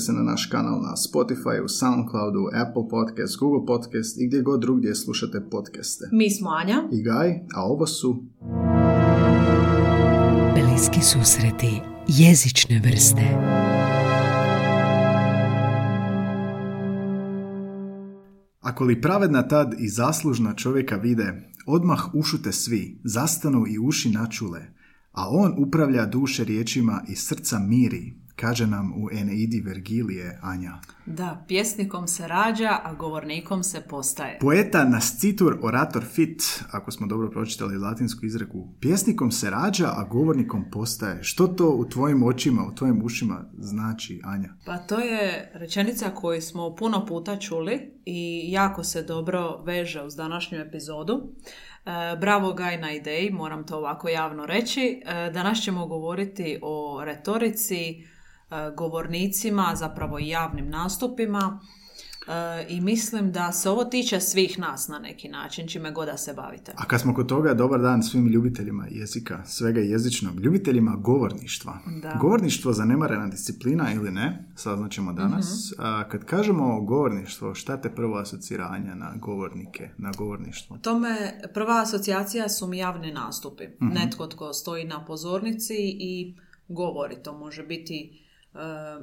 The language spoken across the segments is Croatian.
pretplatite se na naš kanal na Spotify, Soundcloudu, Apple Podcast, Google Podcast i gdje god drugdje slušate podcaste. Mi smo Anja. I Gaj, a ovo su Bliski susreti jezične vrste. Ako li pravedna tad i zaslužna čovjeka vide, odmah ušute svi, zastanu i uši načule, a on upravlja duše riječima i srca miri, kaže nam u Eneidi Vergilije Anja. Da, pjesnikom se rađa, a govornikom se postaje. Poeta nascitur orator fit, ako smo dobro pročitali latinsku izreku, pjesnikom se rađa, a govornikom postaje. Što to u tvojim očima, u tvojim ušima znači, Anja? Pa to je rečenica koju smo puno puta čuli i jako se dobro veže uz današnju epizodu. E, Bravo Gaj na ideji, moram to ovako javno reći. E, Danas ćemo govoriti o retorici, govornicima, zapravo i javnim nastupima e, i mislim da se ovo tiče svih nas na neki način, čime god da se bavite. A kad smo kod toga, dobar dan svim ljubiteljima jezika, svega jezičnog, ljubiteljima govorništva. Da. Govorništvo zanemarena disciplina ili ne, saznaćemo danas. Mhm. A, kad kažemo govorništvo, šta te prvo asociranja na govornike, na govorništvo? Tome prva asocijacija su mi javni nastupi. Netko tko stoji na pozornici i govori. To može biti e,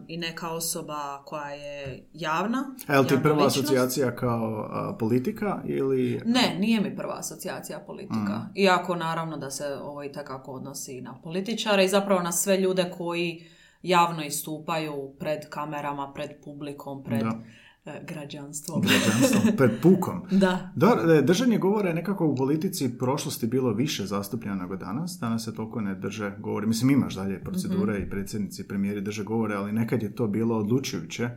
i neka osoba koja je javna. A je li ti prva asocijacija kao a, politika ili... Ne, nije mi prva asocijacija politika. Iako naravno da se ovo i takako odnosi na političare i zapravo na sve ljude koji javno istupaju pred kamerama, pred publikom, pred Da. E, građanstvom. građanstvom, pred pukom. da. Dobro, e, držanje govora je nekako u politici prošlosti bilo više zastupljeno nego danas. Danas se toliko ne drže govori. Mislim, imaš dalje procedure i predsjednici i premijeri drže govore, ali nekad je to bilo odlučujuće.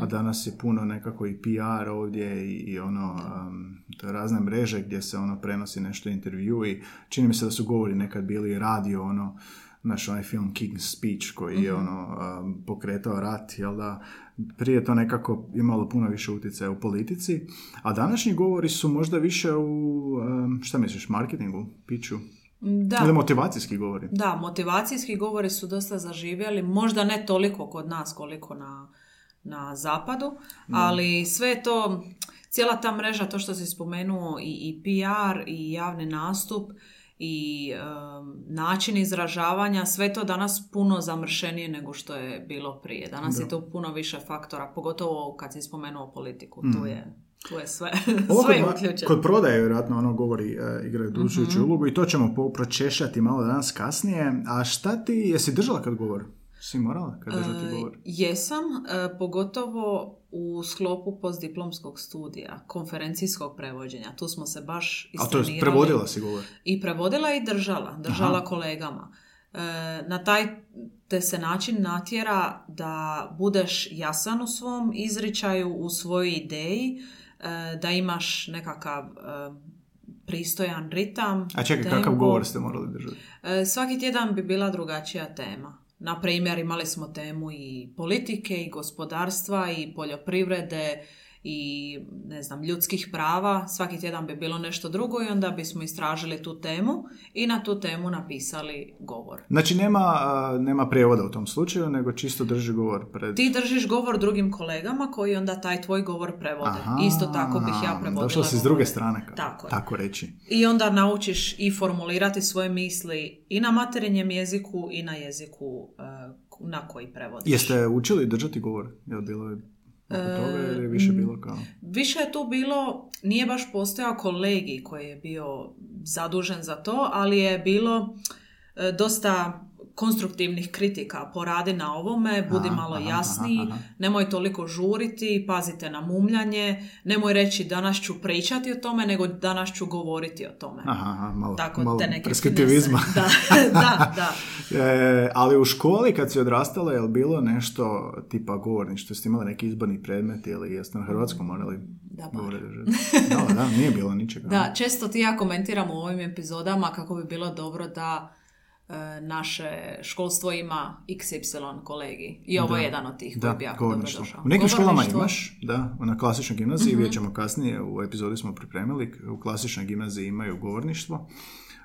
A danas je puno nekako i PR ovdje i, i ono, um, to razne mreže gdje se ono prenosi nešto intervju i čini mi se da su govori nekad bili radio, ono, naš onaj film King's Speech koji je ono um, pokretao rat, jel da, prije je to nekako imalo puno više utjecaja u politici, a današnji govori su možda više u, šta misliš, marketingu, piću, Da. ili motivacijski govori. Da, motivacijski govori su dosta zaživjeli, možda ne toliko kod nas koliko na, na zapadu, ali sve to, cijela ta mreža, to što si spomenuo, i, i PR, i javni nastup, i em, način izražavanja, sve to danas puno zamršenije nego što je bilo prije. Danas je tu puno više faktora, pogotovo kad si spomenuo politiku, tu je, tu je sve, Ovo sve kod, kod prodaje vjerojatno ono govori e, igraju odlučujuću ulogu i to ćemo po- pročešljati malo danas kasnije. A šta ti, jesi držala kad govor? Si morala kad držati E, govor? Jesam, e, pogotovo u sklopu postdiplomskog studija, konferencijskog prevođenja. Tu smo se baš A to je istrenirali. prevodila si govor? I prevodila i držala, držala Aha. kolegama. E, na taj te se način natjera da budeš jasan u svom izričaju, u svojoj ideji, e, da imaš nekakav e, pristojan ritam. A čekaj, tempo. kakav govor ste morali držati? E, Svaki tjedan bi bila drugačija tema. Na primjer, imali smo temu i politike, i gospodarstva, i poljoprivrede, i ne znam, ljudskih prava. Svaki tjedan bi bilo nešto drugo i onda bismo istražili tu temu i na tu temu napisali govor. Znači nema, nema prijevoda u tom slučaju, nego čisto drži govor pred... Ti držiš govor drugim kolegama koji onda taj tvoj govor prevode. Isto tako bih ja prevodila Došla si s druge strane, kao- Tako je. tako reći. I onda naučiš i formulirati svoje misli i na materinjem jeziku i na jeziku e, na koji prevodiš. Jeste učili držati govor? Je bilo oko toga ili je više bilo kao... Više je tu bilo, nije baš postojao kolegi koji je bio zadužen za to, ali je bilo e, dosta konstruktivnih kritika. Poradi na ovome, budi Aha, malo jasniji, aha, aha. nemoj toliko žuriti, pazite na mumljanje, nemoj reći danas ću pričati o tome, nego danas ću govoriti o tome. Aha, aha, malo, Tako malo te neke. Da, da, da. E, ali u školi kad si odrastala, je li bilo nešto tipa govorništvo? Ste imali neki izborni predmet ili jeste na hrvatskom morali Da? Da, da, nije bilo ničega. Da, često ti ja komentiram u ovim epizodama kako bi bilo dobro da naše školstvo ima XY kolegi. I ovo je jedan od tih koji Da, bi jako dobro došao. U nekim školama Mhm. imaš, da, na klasičnoj gimnaziji, vidjet ćemo kasnije, u epizodi smo pripremili, u klasičnoj gimnaziji imaju govorništvo,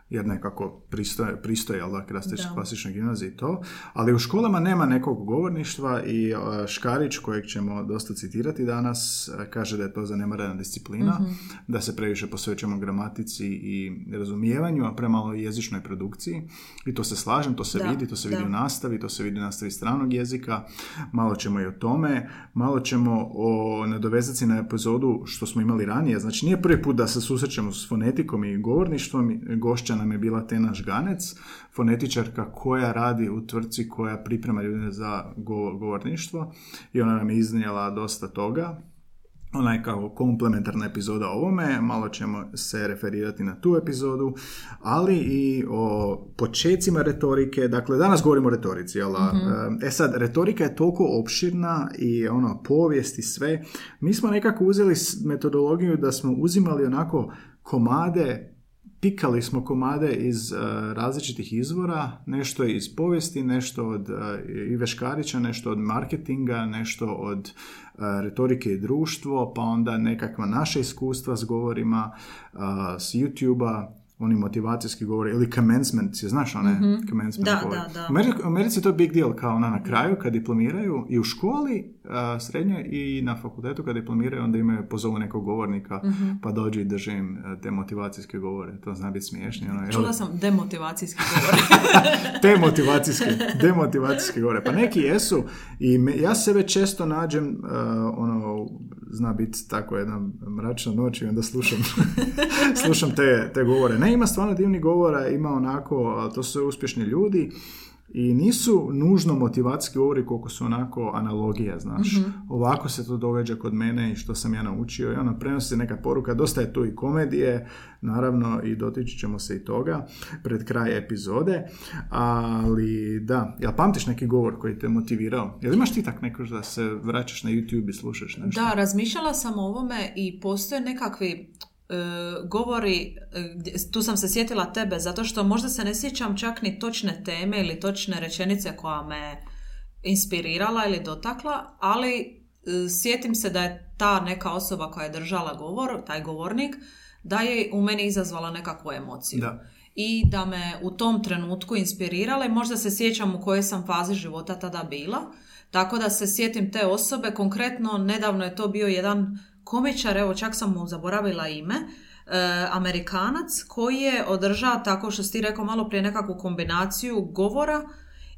jer nekako pristoje, pristoje jel da, klasičnoj, Da. klasičnoj gimnaziji to, ali u školama nema nekog govorništva i Škarić, kojeg ćemo dosta citirati danas, uh, kaže da je to zanemarena disciplina, Mhm. da se previše posvećujemo gramatici i razumijevanju, a premalo jezičnoj produkciji. I to se slažem, to se Da, vidi, to se vidi da. u nastavi, to se vidi u nastavi stranog jezika, malo ćemo i o tome, malo ćemo o nadovezati na epizodu što smo imali ranije, znači nije prvi put da se susrećemo s fonetikom i govorništvom, gošća nam je bila Tena Žganec, fonetičarka koja radi u tvrtci koja priprema ljude za go- govorništvo i ona nam je iznijela dosta toga, ona je kao komplementarna epizoda ovome, malo ćemo se referirati na tu epizodu, ali i o počecima retorike, dakle danas govorimo o retorici, jel? da? E sad, retorika je toliko opširna i ono, povijest i sve, mi smo nekako uzeli metodologiju da smo uzimali onako komade pikali smo komade iz e, različitih izvora, nešto iz povijesti, nešto od e, Ive Škarića, nešto od marketinga, nešto od e, retorike i društvo, pa onda nekakva naša iskustva s govorima e, s YouTube-a, oni motivacijski govori, ili commencement, je znaš one commencement Da, govori? da, da. U Ameri- U Americi je to big deal, kao ona na kraju kad diplomiraju i u školi, srednjoj i na fakultetu kad diplomiraju, onda imaju pozovu nekog govornika, Mhm. pa dođu i drže im e, te motivacijske govore. To zna biti smiješno. Ono, Čula sam demotivacijski govor. te motivacijske, demotivacijske govore. Pa neki jesu i me- ja sebe često nađem, uh, ono, zna biti tako jedna mračna noć i onda slušam, slušam te, te govore. Ne, ima stvarno divnih govora, ima onako, to su uspješni ljudi i nisu nužno motivacijski govori koliko su onako analogija, znaš. Ovako se to događa kod mene i što sam ja naučio i ono, prenosi neka poruka, dosta je tu i komedije, naravno i dotići ćemo se i toga pred kraj epizode, ali da, jel pamtiš neki govor koji te motivirao? Jel imaš ti tak neko da se vraćaš na YouTube i slušaš nešto? Da, razmišljala sam o ovome i postoje nekakvi govori, e, tu sam se sjetila tebe, zato što možda se ne sjećam čak ni točne teme ili točne rečenice koja me inspirirala ili dotakla, ali e, sjetim se da je ta neka osoba koja je držala govor, taj govornik, da je u meni izazvala nekakvu emociju. Da. I da me u tom trenutku inspirirala i možda se sjećam u kojoj sam fazi života tada bila. Tako da se sjetim te osobe. Konkretno, nedavno je to bio jedan komičar, evo čak sam mu zaboravila ime, e, Amerikanac koji je održao tako što si ti rekao malo prije nekakvu kombinaciju govora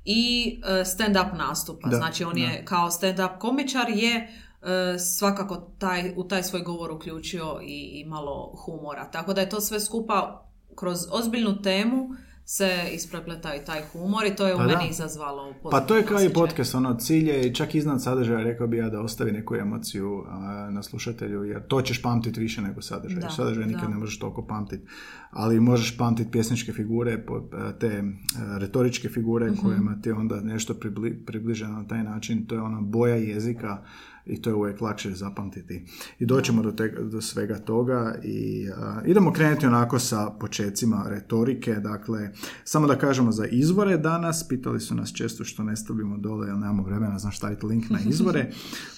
i e, stand-up nastupa. Da, znači on je kao stand-up komičar je e, svakako taj, u taj svoj govor uključio i, i malo humora. Tako da je to sve skupa kroz ozbiljnu temu se isprepleta i taj humor i to je u Pa da. meni izazvalo Pa to je kao i podcast, ono, cilj je čak iznad sadržaja, rekao bi ja, da ostavi neku emociju a, na slušatelju, jer to ćeš pamtiti više nego sadržaj. Da, sadržaj nikad da. ne možeš toliko pamtiti, ali možeš pamtiti pjesničke figure, po- te a, retoričke figure Mhm. kojima ti onda nešto pribli, približeno na taj način, to je ona boja jezika i to je uvijek lakše zapamtiti. I doćemo do, te, do svega toga i a, idemo krenuti onako sa počecima retorike, dakle, Samo da kažemo za izvore danas, pitali su nas često što ne stavimo dole, jer nemamo vremena, znaš staviti link na izvore.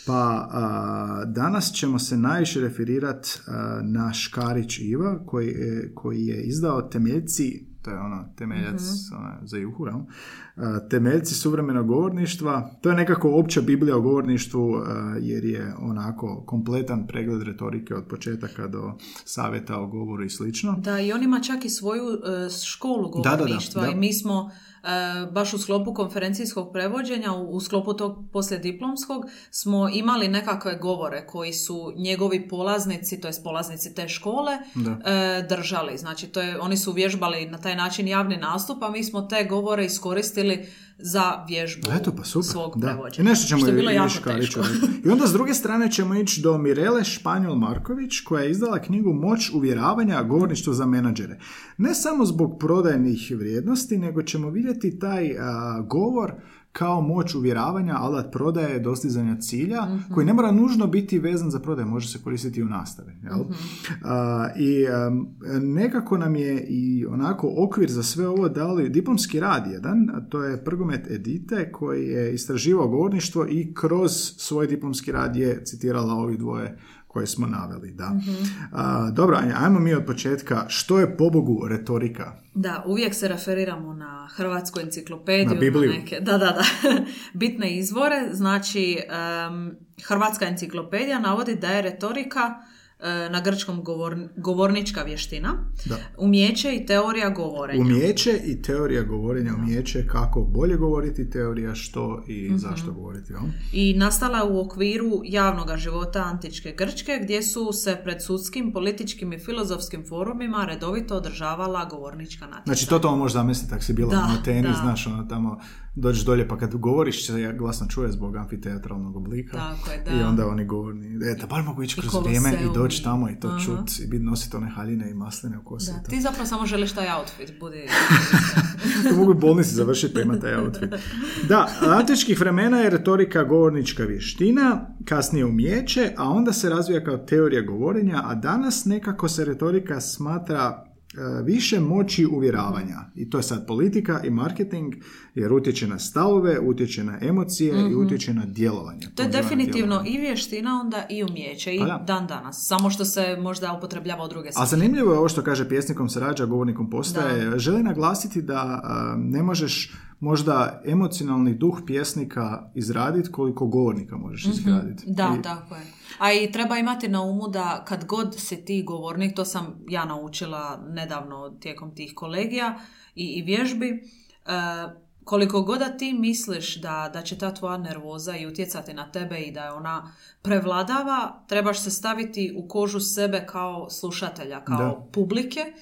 Pa danas ćemo se najviše referirati na Škarić Iva, koji je, koji je izdao temeljci to je ono temeljac mm ona, za juhu, jel? temeljci suvremenog govorništva, to je nekako opća biblija o govorništvu jer je onako kompletan pregled retorike od početaka do savjeta o govoru i slično. Da, i on ima čak i svoju e, školu govorništva i mi smo baš u sklopu konferencijskog prevođenja, u, sklopu tog diplomskog, smo imali nekakve govore koji su njegovi polaznici, to jest polaznici te škole, e, držali. Znači, to je, oni su vježbali na taj način javni nastup, a mi smo te govore iskoristili za vježbu Eto, pa super. svog da. prevođenja. I nešto ćemo što je bilo jako teško. I onda s druge strane ćemo ići do Mirele Španjol Marković koja je izdala knjigu Moć uvjeravanja govorništvo za menadžere. Ne samo zbog prodajnih vrijednosti, nego ćemo vidjeti taj govor kao moć uvjeravanja, alat prodaje, dostizanja cilja, mhm. koji ne mora nužno biti vezan za prodaju, može se koristiti u nastavi. Jel? Mhm. I nekako nam je i onako okvir za sve ovo dali diplomski rad jedan, a to je Prgomet Edite, koji je istraživao govorništvo i kroz svoj diplomski rad je citirala ovi dvoje koje smo naveli. Da. mm dobro, ajmo mi od početka. Što je pobogu retorika? Da, uvijek se referiramo na hrvatsku enciklopediju. Na Bibliju. neke, da, da, da. Bitne izvore. Znači, hrvatska enciklopedija navodi da je retorika na grčkom govor, govornička vještina, da. umjeće i teorija govorenja. Umjeće i teorija govorenja, umjeće kako bolje govoriti, teorija što i mm zašto govoriti. I nastala u okviru javnog života antičke Grčke, gdje su se pred sudskim, političkim i filozofskim forumima redovito održavala govornička natjecanja. Znači, to to možeš zamisliti, ako si bila da, na teni, znaš, ono tamo dođeš dolje pa kad govoriš se glasno čuje zbog amfiteatralnog oblika Tako je, da. i onda oni govorni e, da bar mogu ići kroz vrijeme i doći tamo i to uh čut i biti nositi one haljine i masline u kosi. Da, ti zapravo samo želiš taj outfit, budi... to mogu bolnici završiti pa ima taj outfit. Da, antičkih vremena je retorika govornička vještina, kasnije umjeće, a onda se razvija kao teorija govorenja, a danas nekako se retorika smatra više moći uvjeravanja. I to je sad politika i marketing, jer utječe na stavove, utječe na emocije i mhm. utječe na djelovanje. To je definitivno i vještina onda i umjeće i pa dan danas. Samo što se možda upotrebljava u druge A zanimljivo je ovo što kaže pjesnikom se rađa, govornikom postaje. Želi naglasiti da ne možeš možda emocionalni duh pjesnika izraditi koliko govornika možeš mm izgraditi. Da, tako je. A i treba imati na umu da kad god si ti govornik, to sam ja naučila nedavno tijekom tih kolegija i, i vježbi, e, koliko god da ti misliš da, da će ta tvoja nervoza i utjecati na tebe i da je ona prevladava, trebaš se staviti u kožu sebe kao slušatelja, kao publike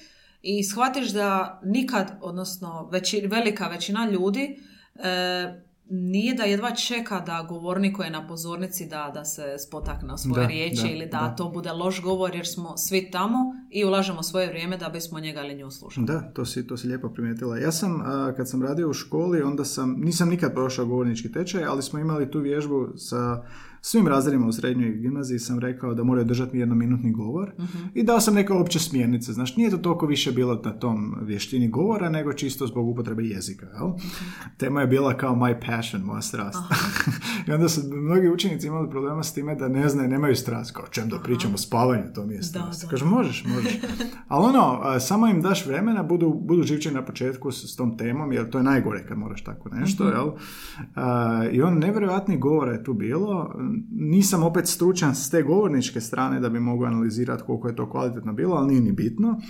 i shvatiš da nikad, odnosno veći, velika većina ljudi e, nije da jedva čeka da govornik koji je na pozornici da, da se spotakne svoje riječi ili da, to bude loš govor jer smo svi tamo i ulažemo svoje vrijeme da bismo njega ili nju slušali. Da, to si, to si lijepo primijetila. Ja sam, kad sam radio u školi, onda sam, nisam nikad prošao govornički tečaj, ali smo imali tu vježbu sa svim razredima u srednjoj gimnaziji sam rekao da moraju držati jednominutni govor mhm. i dao sam neke opće smjernice. Znači, nije to toliko više bilo na tom vještini govora, nego čisto zbog upotrebe jezika. Jel? Mhm. Tema je bila kao my passion, moja strast. I onda su mnogi učenici imali problema s time da ne znaju, nemaju strast. Kao čem da pričamo o spavanju, to mi je strast. Možeš, možeš. Ali ono, samo im daš vremena, budu, budu živčeni na početku s, tom temom, jer to je najgore kad moraš tako nešto. Mhm. Jel? I on nevjerojatni govora je tu bilo nisam opet stručan s te govorničke strane da bi mogu analizirati koliko je to kvalitetno bilo, ali nije ni bitno.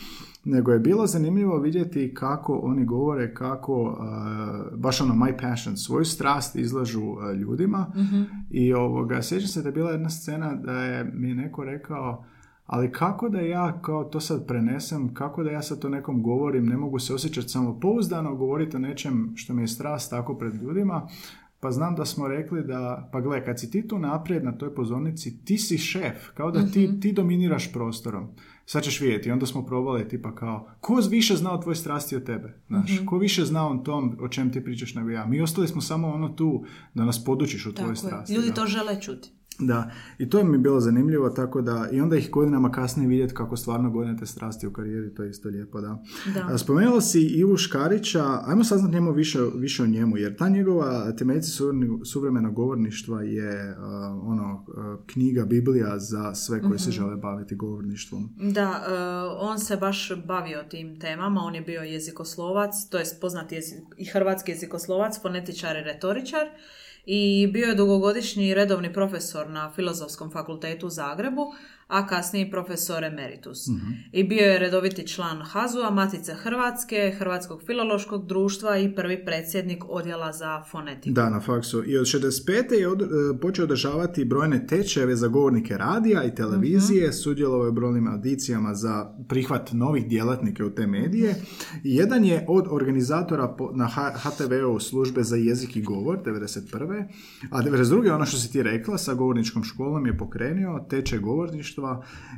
Nego je bilo zanimljivo vidjeti kako oni govore, kako, uh, baš ono my passion, svoju strast izlažu uh, ljudima. mm I ovoga, sjećam se da je bila jedna scena da je mi neko rekao, ali kako da ja kao to sad prenesem, kako da ja sad to nekom govorim, ne mogu se osjećati samo pouzdano, govoriti o nečem što mi je strast tako pred ljudima, pa znam da smo rekli da, pa gle, kad si ti tu naprijed na toj pozornici, ti si šef, kao da ti, mhm. ti dominiraš prostorom. Sad ćeš vidjeti, onda smo probali tipa kao, ko više zna o tvoj strasti od tebe? Znaš, mm ko više zna o tom o čem ti pričaš nego ja? Mi ostali smo samo ono tu da nas podučiš u tvojoj strasti. Ljudi to žele čuti. Da, i to mi je bilo zanimljivo, tako da i onda ih godinama kasnije vidjeti kako stvarno gone te strasti u karijeri, to je isto lijepo, da. Da. Spomenula si Ivu Škarića, ajmo saznati njemu više, više o njemu, jer ta njegova temeljica suvremenog govorništva je a, ono, a, knjiga, Biblija za sve koji se žele baviti govorništvom. Da, e, on se baš bavio tim temama, on je bio jezikoslovac, to je poznati jezik, i hrvatski jezikoslovac, fonetičar i retoričar i bio je dugogodišnji redovni profesor na Filozofskom fakultetu u Zagrebu, a kasnije profesor emeritus. I bio je redoviti član HAZU-a, Matice Hrvatske, Hrvatskog filološkog društva i prvi predsjednik odjela za fonetiku. Da, na faksu. I od 65. je od, e, počeo održavati brojne tečajeve za govornike radija i televizije, sudjelovao je brojnim audicijama za prihvat novih djelatnika u te medije. I jedan je od organizatora po- na HTV-u službe za jezik i govor, 91. A 92. ono što si ti rekla, sa govorničkom školom je pokrenio tečaj govorništva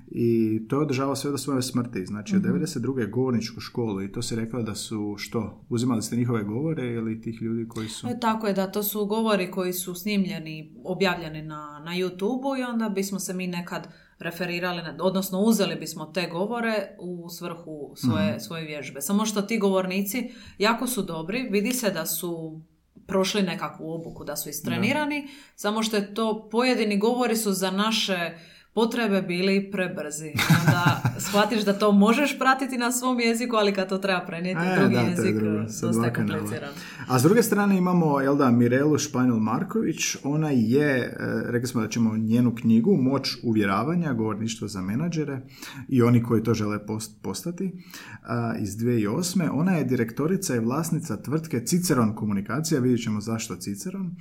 i to je održavao sve do svoje smrti. Znači, od 92. govorničku školu i to si rekla da su, što, uzimali ste njihove govore ili tih ljudi koji su... E, Tako je da to su govori koji su snimljeni, objavljeni na, na YouTube-u i onda bismo se mi nekad referirali, odnosno uzeli bismo te govore u svrhu svoje, svoje vježbe. Samo što ti govornici jako su dobri, vidi se da su prošli nekakvu obuku, da su istrenirani, samo što je to, pojedini govori su za naše potrebe bili prebrzi. Onda shvatiš da to možeš pratiti na svom jeziku, ali kad to treba prenijeti u E, drugi da, to je jezik, dosta dva je komplicirano. A s druge strane imamo, jel da, Mirelu Španjol Marković, ona je, e, rekli smo da ćemo njenu knjigu Moć uvjeravanja, govorništvo za menadžere i oni koji to žele post- postati, a, iz 2008. Ona je direktorica i vlasnica tvrtke Ciceron komunikacija, vidjet ćemo zašto Ciceron.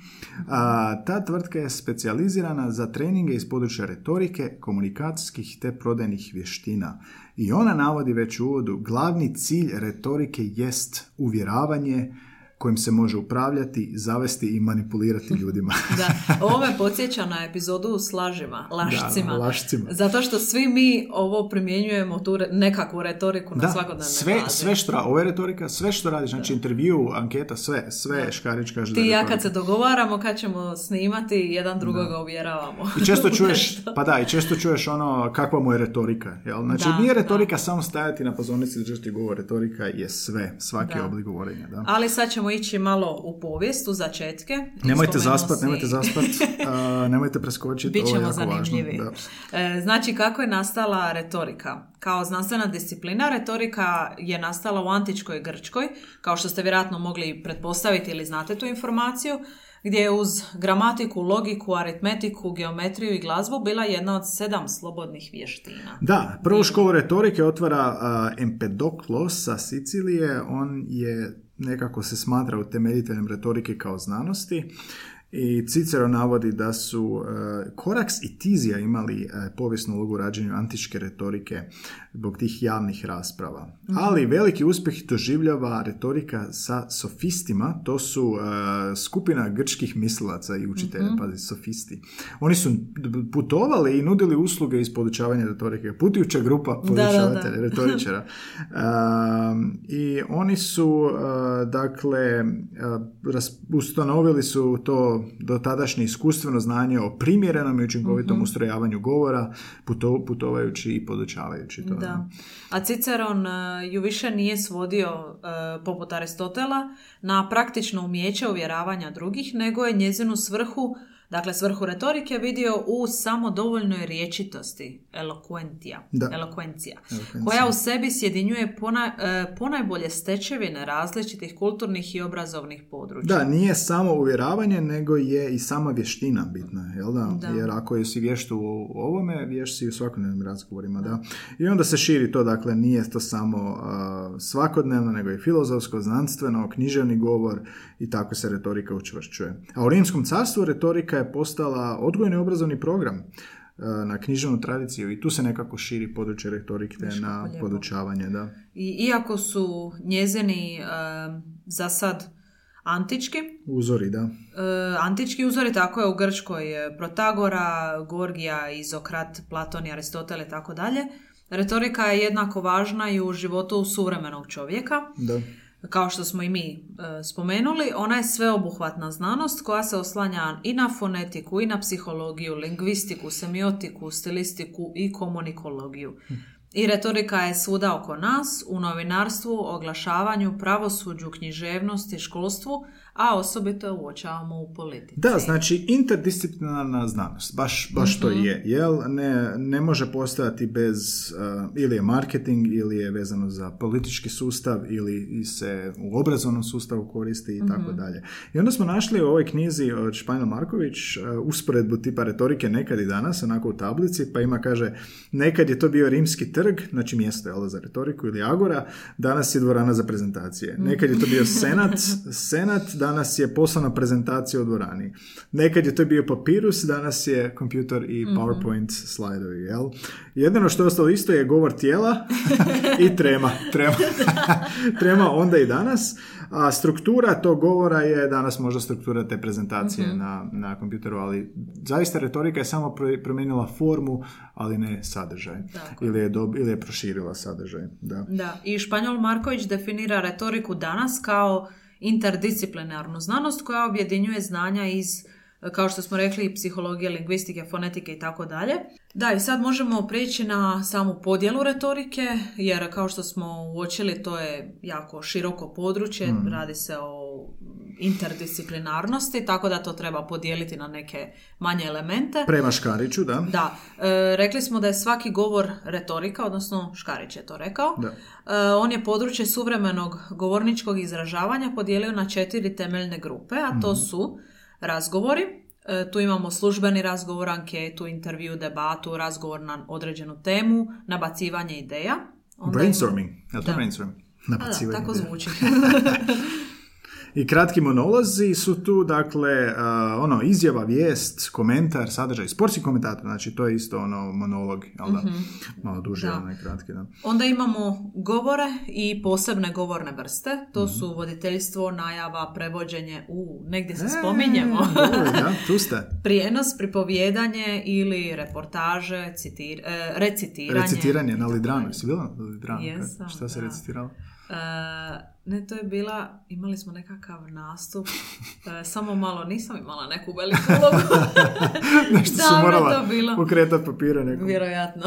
Ta tvrtka je specijalizirana za treninge iz područja retorike, komunikacijskih te prodajnih vještina. I ona navodi već u uvodu, glavni cilj retorike jest uvjeravanje kojim se može upravljati, zavesti i manipulirati ljudima. Da, ovo me podsjeća na epizodu s lažima, lašcima. Da, lašcima. Zato što svi mi ovo primjenjujemo, tu re- nekakvu retoriku na Da, svakodnevnoj sve, bazi. sve što, ovo je retorika, sve što radiš, znači intervju, anketa, sve, sve Škarić kaže da Ti je i ja kad se dogovaramo kad ćemo snimati, jedan drugoga uvjeravamo. I često čuješ, pa da, i često čuješ ono kakva mu je retorika. Jel? Znači, Da, nije da. retorika samo stajati na pozornici i držati govor. Retorika je sve, svaki Da. oblik govorenja. Da. Ali sad ćemo ići malo u povijest, u začetke. Nemojte zaspat, si- nemojte zaspat, a, nemojte preskočiti, ovo je Bićemo jako važno. zanimljivi. Da. E, Znači, kako je nastala retorika? Kao znanstvena disciplina, retorika je nastala u antičkoj Grčkoj, kao što ste vjerojatno mogli pretpostaviti ili znate tu informaciju, gdje je uz gramatiku, logiku, aritmetiku, geometriju i glazbu bila jedna od sedam slobodnih vještina. Da, prvu školu retorike otvara a, Empedoklos sa Sicilije. On je nekako se smatra utemeljiteljem retorike kao znanosti. I Cicero navodi da su e, Koraks i Tizija imali e, povijesnu ulogu u rađenju antičke retorike zbog tih javnih rasprava. Ali veliki uspjeh doživljava retorika sa sofistima, to su e, skupina grčkih mislilaca i učitelja, pazi, sofisti. Oni su putovali i nudili usluge iz podučavanja retorike, putujuća grupa podučavatelja, retoričara. I oni su, dakle, ustanovili su to dotadašnje iskustveno znanje o primjerenom i učinkovitom Mhm. ustrojavanju govora, puto- putovajući i podučavajući to. Da. A Ciceron e, ju više nije svodio, e, poput Aristotela, na praktično umjeće uvjeravanja drugih, nego je njezinu svrhu, dakle svrhu retorike, vidio u samodovoljnoj riječitosti, elokventija, Da. elokvencija, koja u sebi sjedinjuje pona, e, ponajbolje stečevine različitih kulturnih i obrazovnih područja. Da, nije samo uvjeravanje, nego je i sama vještina bitna, jel da? Da. Jer ako si vješt u ovome, vješt si u svakodnevnim razgovorima, da. I onda se širi to, dakle, nije to samo a, svakodnevno, nego i filozofsko, znanstveno, književni govor i tako se retorika učvršćuje. A u Rimskom carstvu retorika je postala odgojni obrazovni program a, na književnu tradiciju i tu se nekako širi područje retorike kako na lijepo. podučavanje, da. I iako su njezini e, za sad antički, Uzori, da. E, antički uzori, tako je u Grčkoj e, Protagora, Gorgija, Izokrat, Platon i Aristotel i tako dalje. Retorika je jednako važna i u životu suvremenog čovjeka. Da. Kao što smo i mi e, spomenuli, ona je sveobuhvatna znanost koja se oslanja i na fonetiku, i na psihologiju, lingvistiku, semiotiku, stilistiku i komunikologiju. I retorika je svuda oko nas, u novinarstvu, oglašavanju, pravosuđu, književnosti, školstvu, a osobito je uočavamo u politici. Da, znači interdisciplinarna znanost, baš, baš to Mhm. je, jel? Ne, ne može postojati bez, uh, ili je marketing, ili je vezano za politički sustav, ili se u obrazovnom sustavu koristi i Mhm. tako dalje. I onda smo našli u ovoj knjizi od Španjol Marković uh, usporedbu tipa retorike nekad i danas, onako u tablici, pa ima, kaže, nekad je to bio rimski trg, znači mjesto jel, za retoriku ili agora, danas je dvorana za prezentacije. Nekad je to bio senat, senat, danas je poslana prezentacija u dvorani. Nekad je to bio papirus, danas je kompjutor i PowerPoint slajdovi, jel? Jedino što je ostalo isto je govor tijela i trema. Trema, trema onda i danas. A struktura tog govora je danas možda struktura te prezentacije na, na kompjuteru, ali zaista retorika je samo pro- promijenila formu, ali ne sadržaj. Ili je, dob- ili je proširila sadržaj. Da. Da, i Španjol Marković definira retoriku danas kao interdisciplinarnu znanost koja objedinjuje znanja iz, kao što smo rekli, psihologije, lingvistike, fonetike i tako dalje. Da, i sad možemo prijeći na samu podjelu retorike, jer kao što smo uočili, to je jako široko područje, radi se o interdisciplinarnosti, tako da to treba podijeliti na neke manje elemente. Prema Škariću, da. Da, e, rekli smo da je svaki govor retorika, odnosno Škarić je to rekao. Da. E, on je područje suvremenog govorničkog izražavanja podijelio na četiri temeljne grupe, a to su razgovori, e, tu imamo službeni razgovor, anketu, intervju, debatu, razgovor na određenu temu, nabacivanje ideja. Onda Brainstorming. Je to brainstorming? A da, Nabacivanje tako ideja. zvuči. I kratki monolozi su tu, dakle, ono, izjava, vijest, komentar, sadržaj, sportski komentator, znači to je isto ono monolog, jel da? Malo duže, Da. onaj kratki, da. Onda imamo govore i posebne govorne vrste. To su voditeljstvo, najava, prevođenje, u negdje se spominjemo. E, dobro, da, tu ste. Prijenos, pripovjedanje ili reportaže, citir, e, recitiranje. Recitiranje na Lidranu, jesi bila na Lidranu? Jesam, Šta se recitiralo? E, ne, to je bila, imali smo nekakav nastup, e, samo malo, nisam imala neku veliku ulogu. Nešto su Davno je morala pokretati papire neko. Vjerojatno.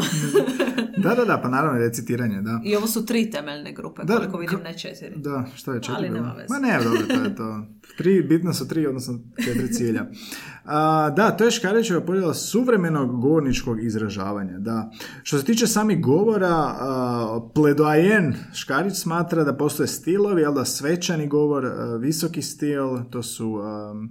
Da, da, da, pa naravno recitiranje, da. I ovo su tri temeljne grupe, Da, koliko vidim, ne četiri. Da, što je četiri Ali nema veze. Ma ne, dobro, to je to. Tri, bitno su tri, odnosno četiri cilja. A, da, to je Škarićeva podjela suvremenog govorničkog izražavanja. Da. Što se tiče samih govora, a, pledoajen Škarić smatra da postoje stilovi, jel da svečani govor, a, visoki stil, to su... am,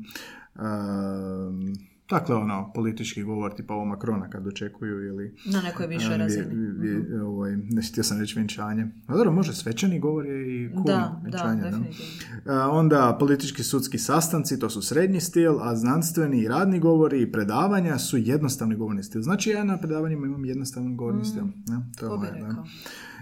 Dakle, ono, politički govor tipa ovo Makrona kad dočekuju ili... Na nekoj višoj razini. vi- ovaj, ne htio sam reći vjenčanje. A dobro, može svečani govor je i cool Da, da, vjenčanje, da. definitivno. A, onda politički sudski sastanci, to su srednji stil, a znanstveni i radni govori i predavanja su jednostavni govorni stil. Znači ja na predavanjima imam jednostavni govorni stil. Ne? To je da.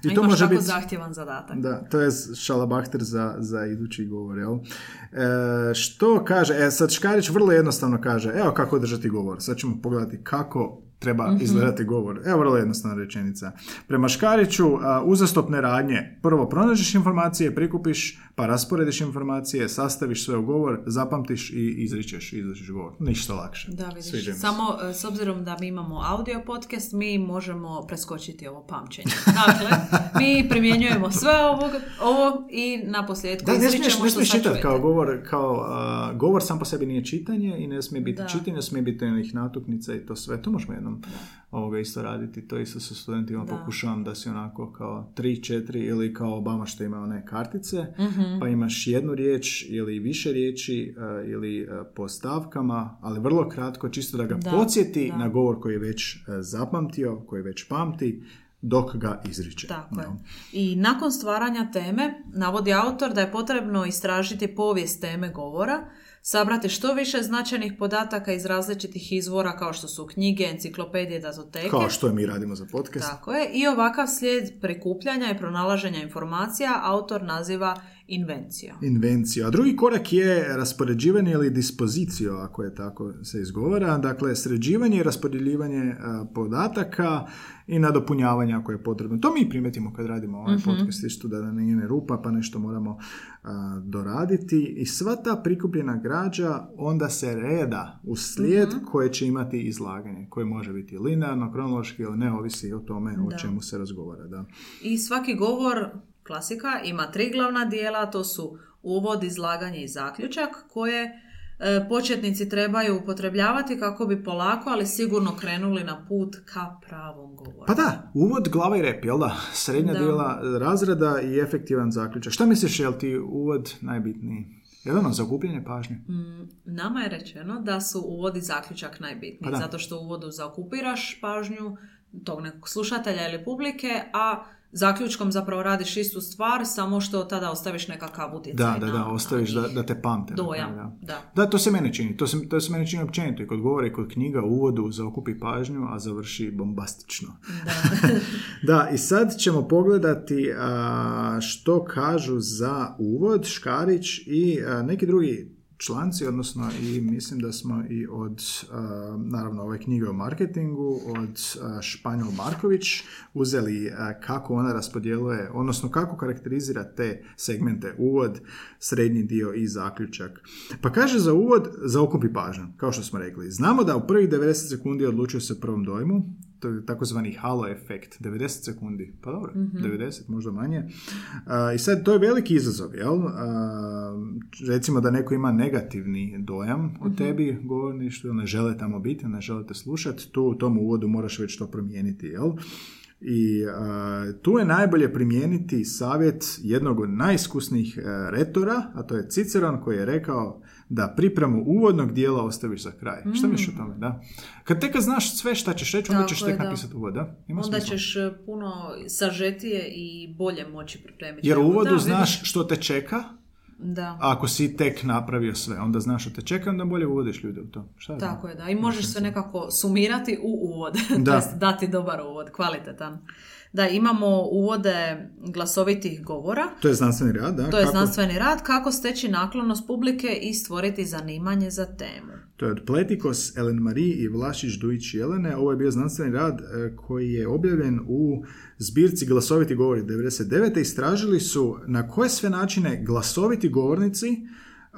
I to može biti... zahtjevan zadatak. Da, to je šalabahter za, za idući govor, jel? E, što kaže, e sad Škarić vrlo jednostavno kaže, evo kako držati govor, sad ćemo pogledati kako treba Mhm. izgledati govor. Evo vrlo jednostavna rečenica. Prema Škariću, uzastopne radnje, prvo pronađeš informacije, prikupiš, pa rasporediš informacije, sastaviš sve u govor, zapamtiš i izričeš, izričeš govor. Ništa lakše. Da, vidiš. Samo e, s obzirom da mi imamo audio podcast, mi možemo preskočiti ovo pamćenje. Dakle, mi primjenjujemo sve ovo, ovo i na posljedku Da, ne smiješ, izričemo ne što smiješ sad čitati kao govor, kao a, govor sam po sebi nije čitanje i ne smije biti Da. čitanje, ne smije biti onih natuknica i to sve. To možemo jednom ovoga isto raditi. To isto sa studentima Da. pokušavam da si onako kao tri, četiri ili kao Obama što ima one kartice, Mhm. pa imaš jednu riječ ili više riječi a, ili a, po stavkama, ali vrlo kratko, čisto da ga Da, podsjeti da. na govor koji je već a, zapamtio, koji već pamti, dok ga izriče. Tako je. Jel? I nakon stvaranja teme, navodi autor da je potrebno istražiti povijest teme govora, sabrati što više značajnih podataka iz različitih izvora kao što su knjige, enciklopedije, datoteke. Kao što je mi radimo za podcast. Tako je. I ovakav slijed prikupljanja i pronalaženja informacija autor naziva invencija. Invenciju. A drugi korak je raspoređivanje ili dispozicio, ako je tako se izgovara. Dakle, sređivanje i raspodjeljivanje a, podataka i nadopunjavanje ako je potrebno. To mi primetimo kad radimo ovaj podcast, isto da nam nije rupa pa nešto moramo a, doraditi. I sva ta prikupljena građa onda se reda u slijed koje će imati izlaganje, koje može biti linearno, kronološki ili ne, ovisi o tome o Da. čemu se razgovara. Da. I svaki govor, klasika, ima tri glavna dijela, to su uvod, izlaganje i zaključak, koje e, početnici trebaju upotrebljavati kako bi polako, ali sigurno krenuli na put ka pravom govoru. Pa da, uvod, glava i rep, jel da? Srednja Da. dijela razreda i efektivan zaključak. Šta misliš, jel ti uvod najbitniji? Jel ono, za okupljanje pažnje? Mm, Nama je rečeno da su uvod i zaključak najbitniji, Pa zato što u uvodu zaokupiraš pažnju tog nekog slušatelja ili publike, a zaključkom zapravo radiš istu stvar, samo što tada ostaviš nekakav utjecaj Da, da, da, na ostaviš da, da te pamte. Dojam, Da, da. Da, to se meni čini. To se, to se meni čini općenito i kod govora i kod knjiga u uvodu zaokupi pažnju, a završi bombastično. Da. Da, i sad ćemo pogledati a, što kažu za uvod Škarić i a, neki drugi članci, odnosno i mislim da smo i od, naravno, ove knjige o marketingu, od Španjol Marković uzeli kako ona raspodjeluje, odnosno kako karakterizira te segmente, uvod, srednji dio i zaključak. Pa kaže za uvod, zaokupi pažnju, kao što smo rekli. Znamo da u prvih 90 sekundi odlučuje se prvom dojmu, takozvani halo efekt, 90 sekundi, pa dobro, 90, možda manje. I sad, to je veliki izazov, jel? Recimo da neko ima negativni dojam o tebi, govorništvu, ne žele tamo biti, ne želite slušati, tu u tom uvodu moraš već to promijeniti, jel? I a, tu je najbolje primijeniti savjet jednog od najiskusnijih e, retora, a to je Ciceron koji je rekao da pripremu uvodnog dijela ostaviš za kraj. Šta misliš o tome, da? Kad tek znaš sve šta ćeš reći, onda Tako ćeš tek da. napisati uvod, da? Ima Onda smisla. ćeš e, puno sažetije i bolje moći pripremiti. Jer u Da, uvodu vidiš. znaš što te čeka, Da. a ako si tek napravio sve, onda znaš što te čeka, onda bolje uvodiš ljude u to. Šta? Tako je, da. I možeš sve nekako sumirati u uvod. Da. dati dobar uvod, kvalitetan. Da, imamo uvode glasovitih govora. To je znanstveni rad, da? To je Kako- znanstveni rad, kako steći naklonost publike i stvoriti zanimanje za temu. To je od Pletikos, Ellen Marie i Vlašić Dujić Jelene. Ovo je bio znanstveni rad e, koji je objavljen u zbirci Glasoviti govori 99. Istražili su na koje sve načine glasoviti govornici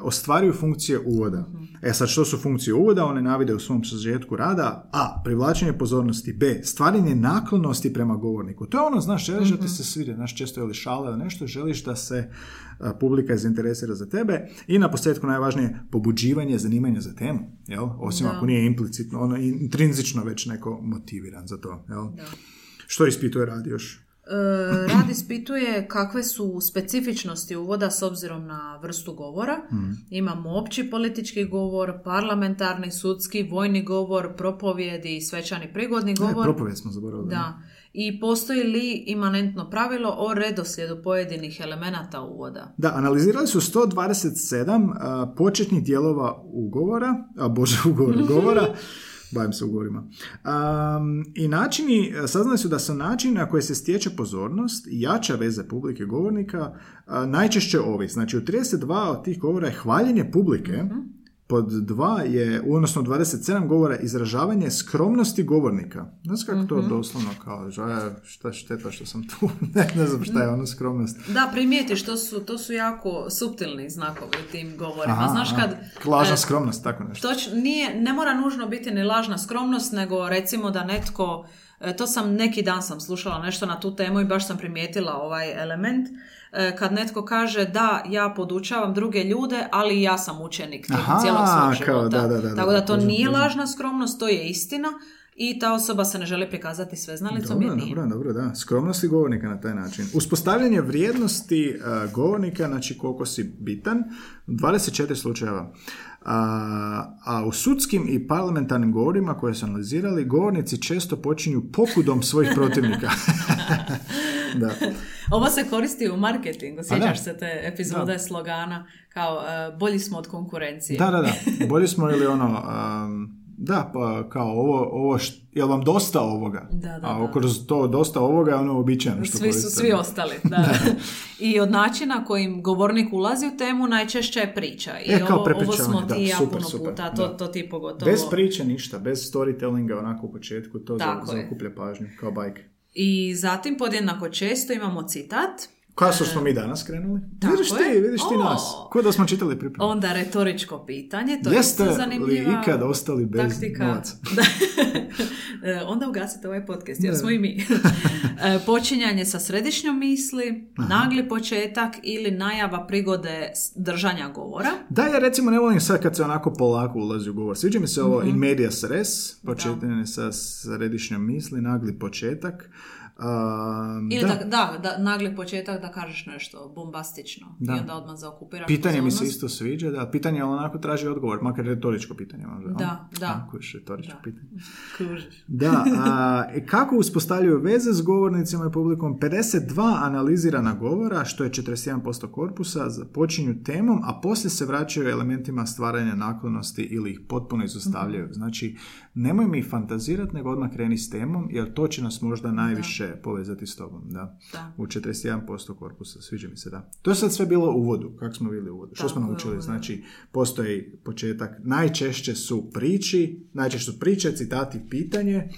ostvaruju funkcije uvoda. E sad, što su funkcije uvoda? One navide u svom sažetku rada A. Privlačenje pozornosti B. Stvaranje naklonosti prema govorniku. To je ono, znaš, želiš da ti se svide, znaš, često ili šale ili nešto, želiš da se publika zainteresira za tebe i na posljedku najvažnije pobuđivanje zanimanja za temu, jel? Osim Da. ako nije implicitno, ono intrinzično već neko motiviran za to, jel? Da. Što ispituje rad još? E, rad ispituje kakve su specifičnosti uvoda s obzirom na vrstu govora. Imamo opći politički govor, parlamentarni, sudski, vojni govor, propovjedi, svečani prigodni govor. propovijed smo zaboravili. Da. I postoji li imanentno pravilo o redoslijedu pojedinih elemenata uvoda? Da, analizirali su 127 a, početnih dijelova ugovora, a bože ugovora, govora, bavim se ugovorima. Am, I načini, saznali su da su načini na koje se stječe pozornost i jača veze publike govornika a, najčešće ovi. Znači u 32 od tih govora je hvaljenje publike, pod dva je, odnosno 27 govora, izražavanje skromnosti govornika. Znaš kako to doslovno kao, "A, šta šteta što sam tu, ne, ne znam šta je ono skromnost. Da, primijetiš, to su, to su jako suptilni znakovi u tim govorima. Aha, Znaš aha. kad... Lažna e, skromnost, tako nešto. Toč, nije, ne mora nužno biti ni lažna skromnost, nego recimo da netko, e, to sam neki dan sam slušala nešto na tu temu i baš sam primijetila ovaj element, e, kad netko kaže da ja podučavam druge ljude, ali ja sam učenik tijekom cijelog svog kao, života. da, da, da, Tako da, da to kužim, nije kužim. lažna skromnost, to je istina i ta osoba se ne želi prikazati sveznalicom Dobro, jer nije. dobro, dobro, da. Skromnosti govornika na taj način. Uspostavljanje vrijednosti e, govornika, znači koliko si bitan, 24 slučajeva. A, a u sudskim i parlamentarnim govorima koje su analizirali, govornici često počinju pokudom svojih protivnika. da. Ovo se koristi u marketingu, A da. sjećaš se te epizode Da. slogana kao e, bolji smo od konkurencije. da, da, da. Bolji smo ili ono... um, Da, pa kao ovo, ovo št, jel vam dosta ovoga? Da, da, A da. kroz to dosta ovoga je ono uobičajeno što Svi su svi ostali, da. I od načina kojim govornik ulazi u temu najčešće je priča. I E, kao ovo, ovo smo ti da, ja super, puno super, puta, to, da. to ti pogotovo. Bez priče ništa, bez storytellinga onako u početku, to za, Tako je. zaokuplja pažnju, kao bajke. I zatim podjednako često imamo citat, Kao što smo mi danas krenuli? Tako vidiš ti, je. vidiš ti O. nas. Ko da smo čitali pripremu. onda retoričko pitanje, to je Jeste li zanimljiva ikad ostali bez taktika. novaca? Da. Onda ugasite ovaj podcast, jer Da. smo i mi. E, Počinjanje sa središnjom misli, nagli početak ili najava prigode držanja govora. Da, ja recimo ne volim sad kad se onako polako ulazi u govor. Sviđa mi se ovo Mhm. in medias res, početanje sa središnjom misli, nagli početak. Um, Ili da. da, da, da, nagli početak da kažeš nešto bombastično Da. i onda odmah zaokupiraš Pitanje mi se pozornost. isto sviđa, da, pitanje onako traži odgovor, makar retoričko pitanje možda. a? Da, da. Je retoričko Da. pitanje. Kužiš. Da, a, i kako uspostavljaju veze s govornicima i publikom? 52 analizirana govora, što je 41% korpusa, započinju temom, a poslije se vraćaju elementima stvaranja naklonosti ili ih potpuno izostavljaju. Znači, nemoj mi fantazirati, nego odmah kreni s temom, jer to će nas možda najviše povezati s tobom. Da. Da. U 41% korpusa, sviđa mi se, da. To je sad sve bilo u uvodu, kako smo bili u uvodu. Što smo naučili? Znači, postoji početak, najčešće su priči, najčešće su priče, citati, pitanje.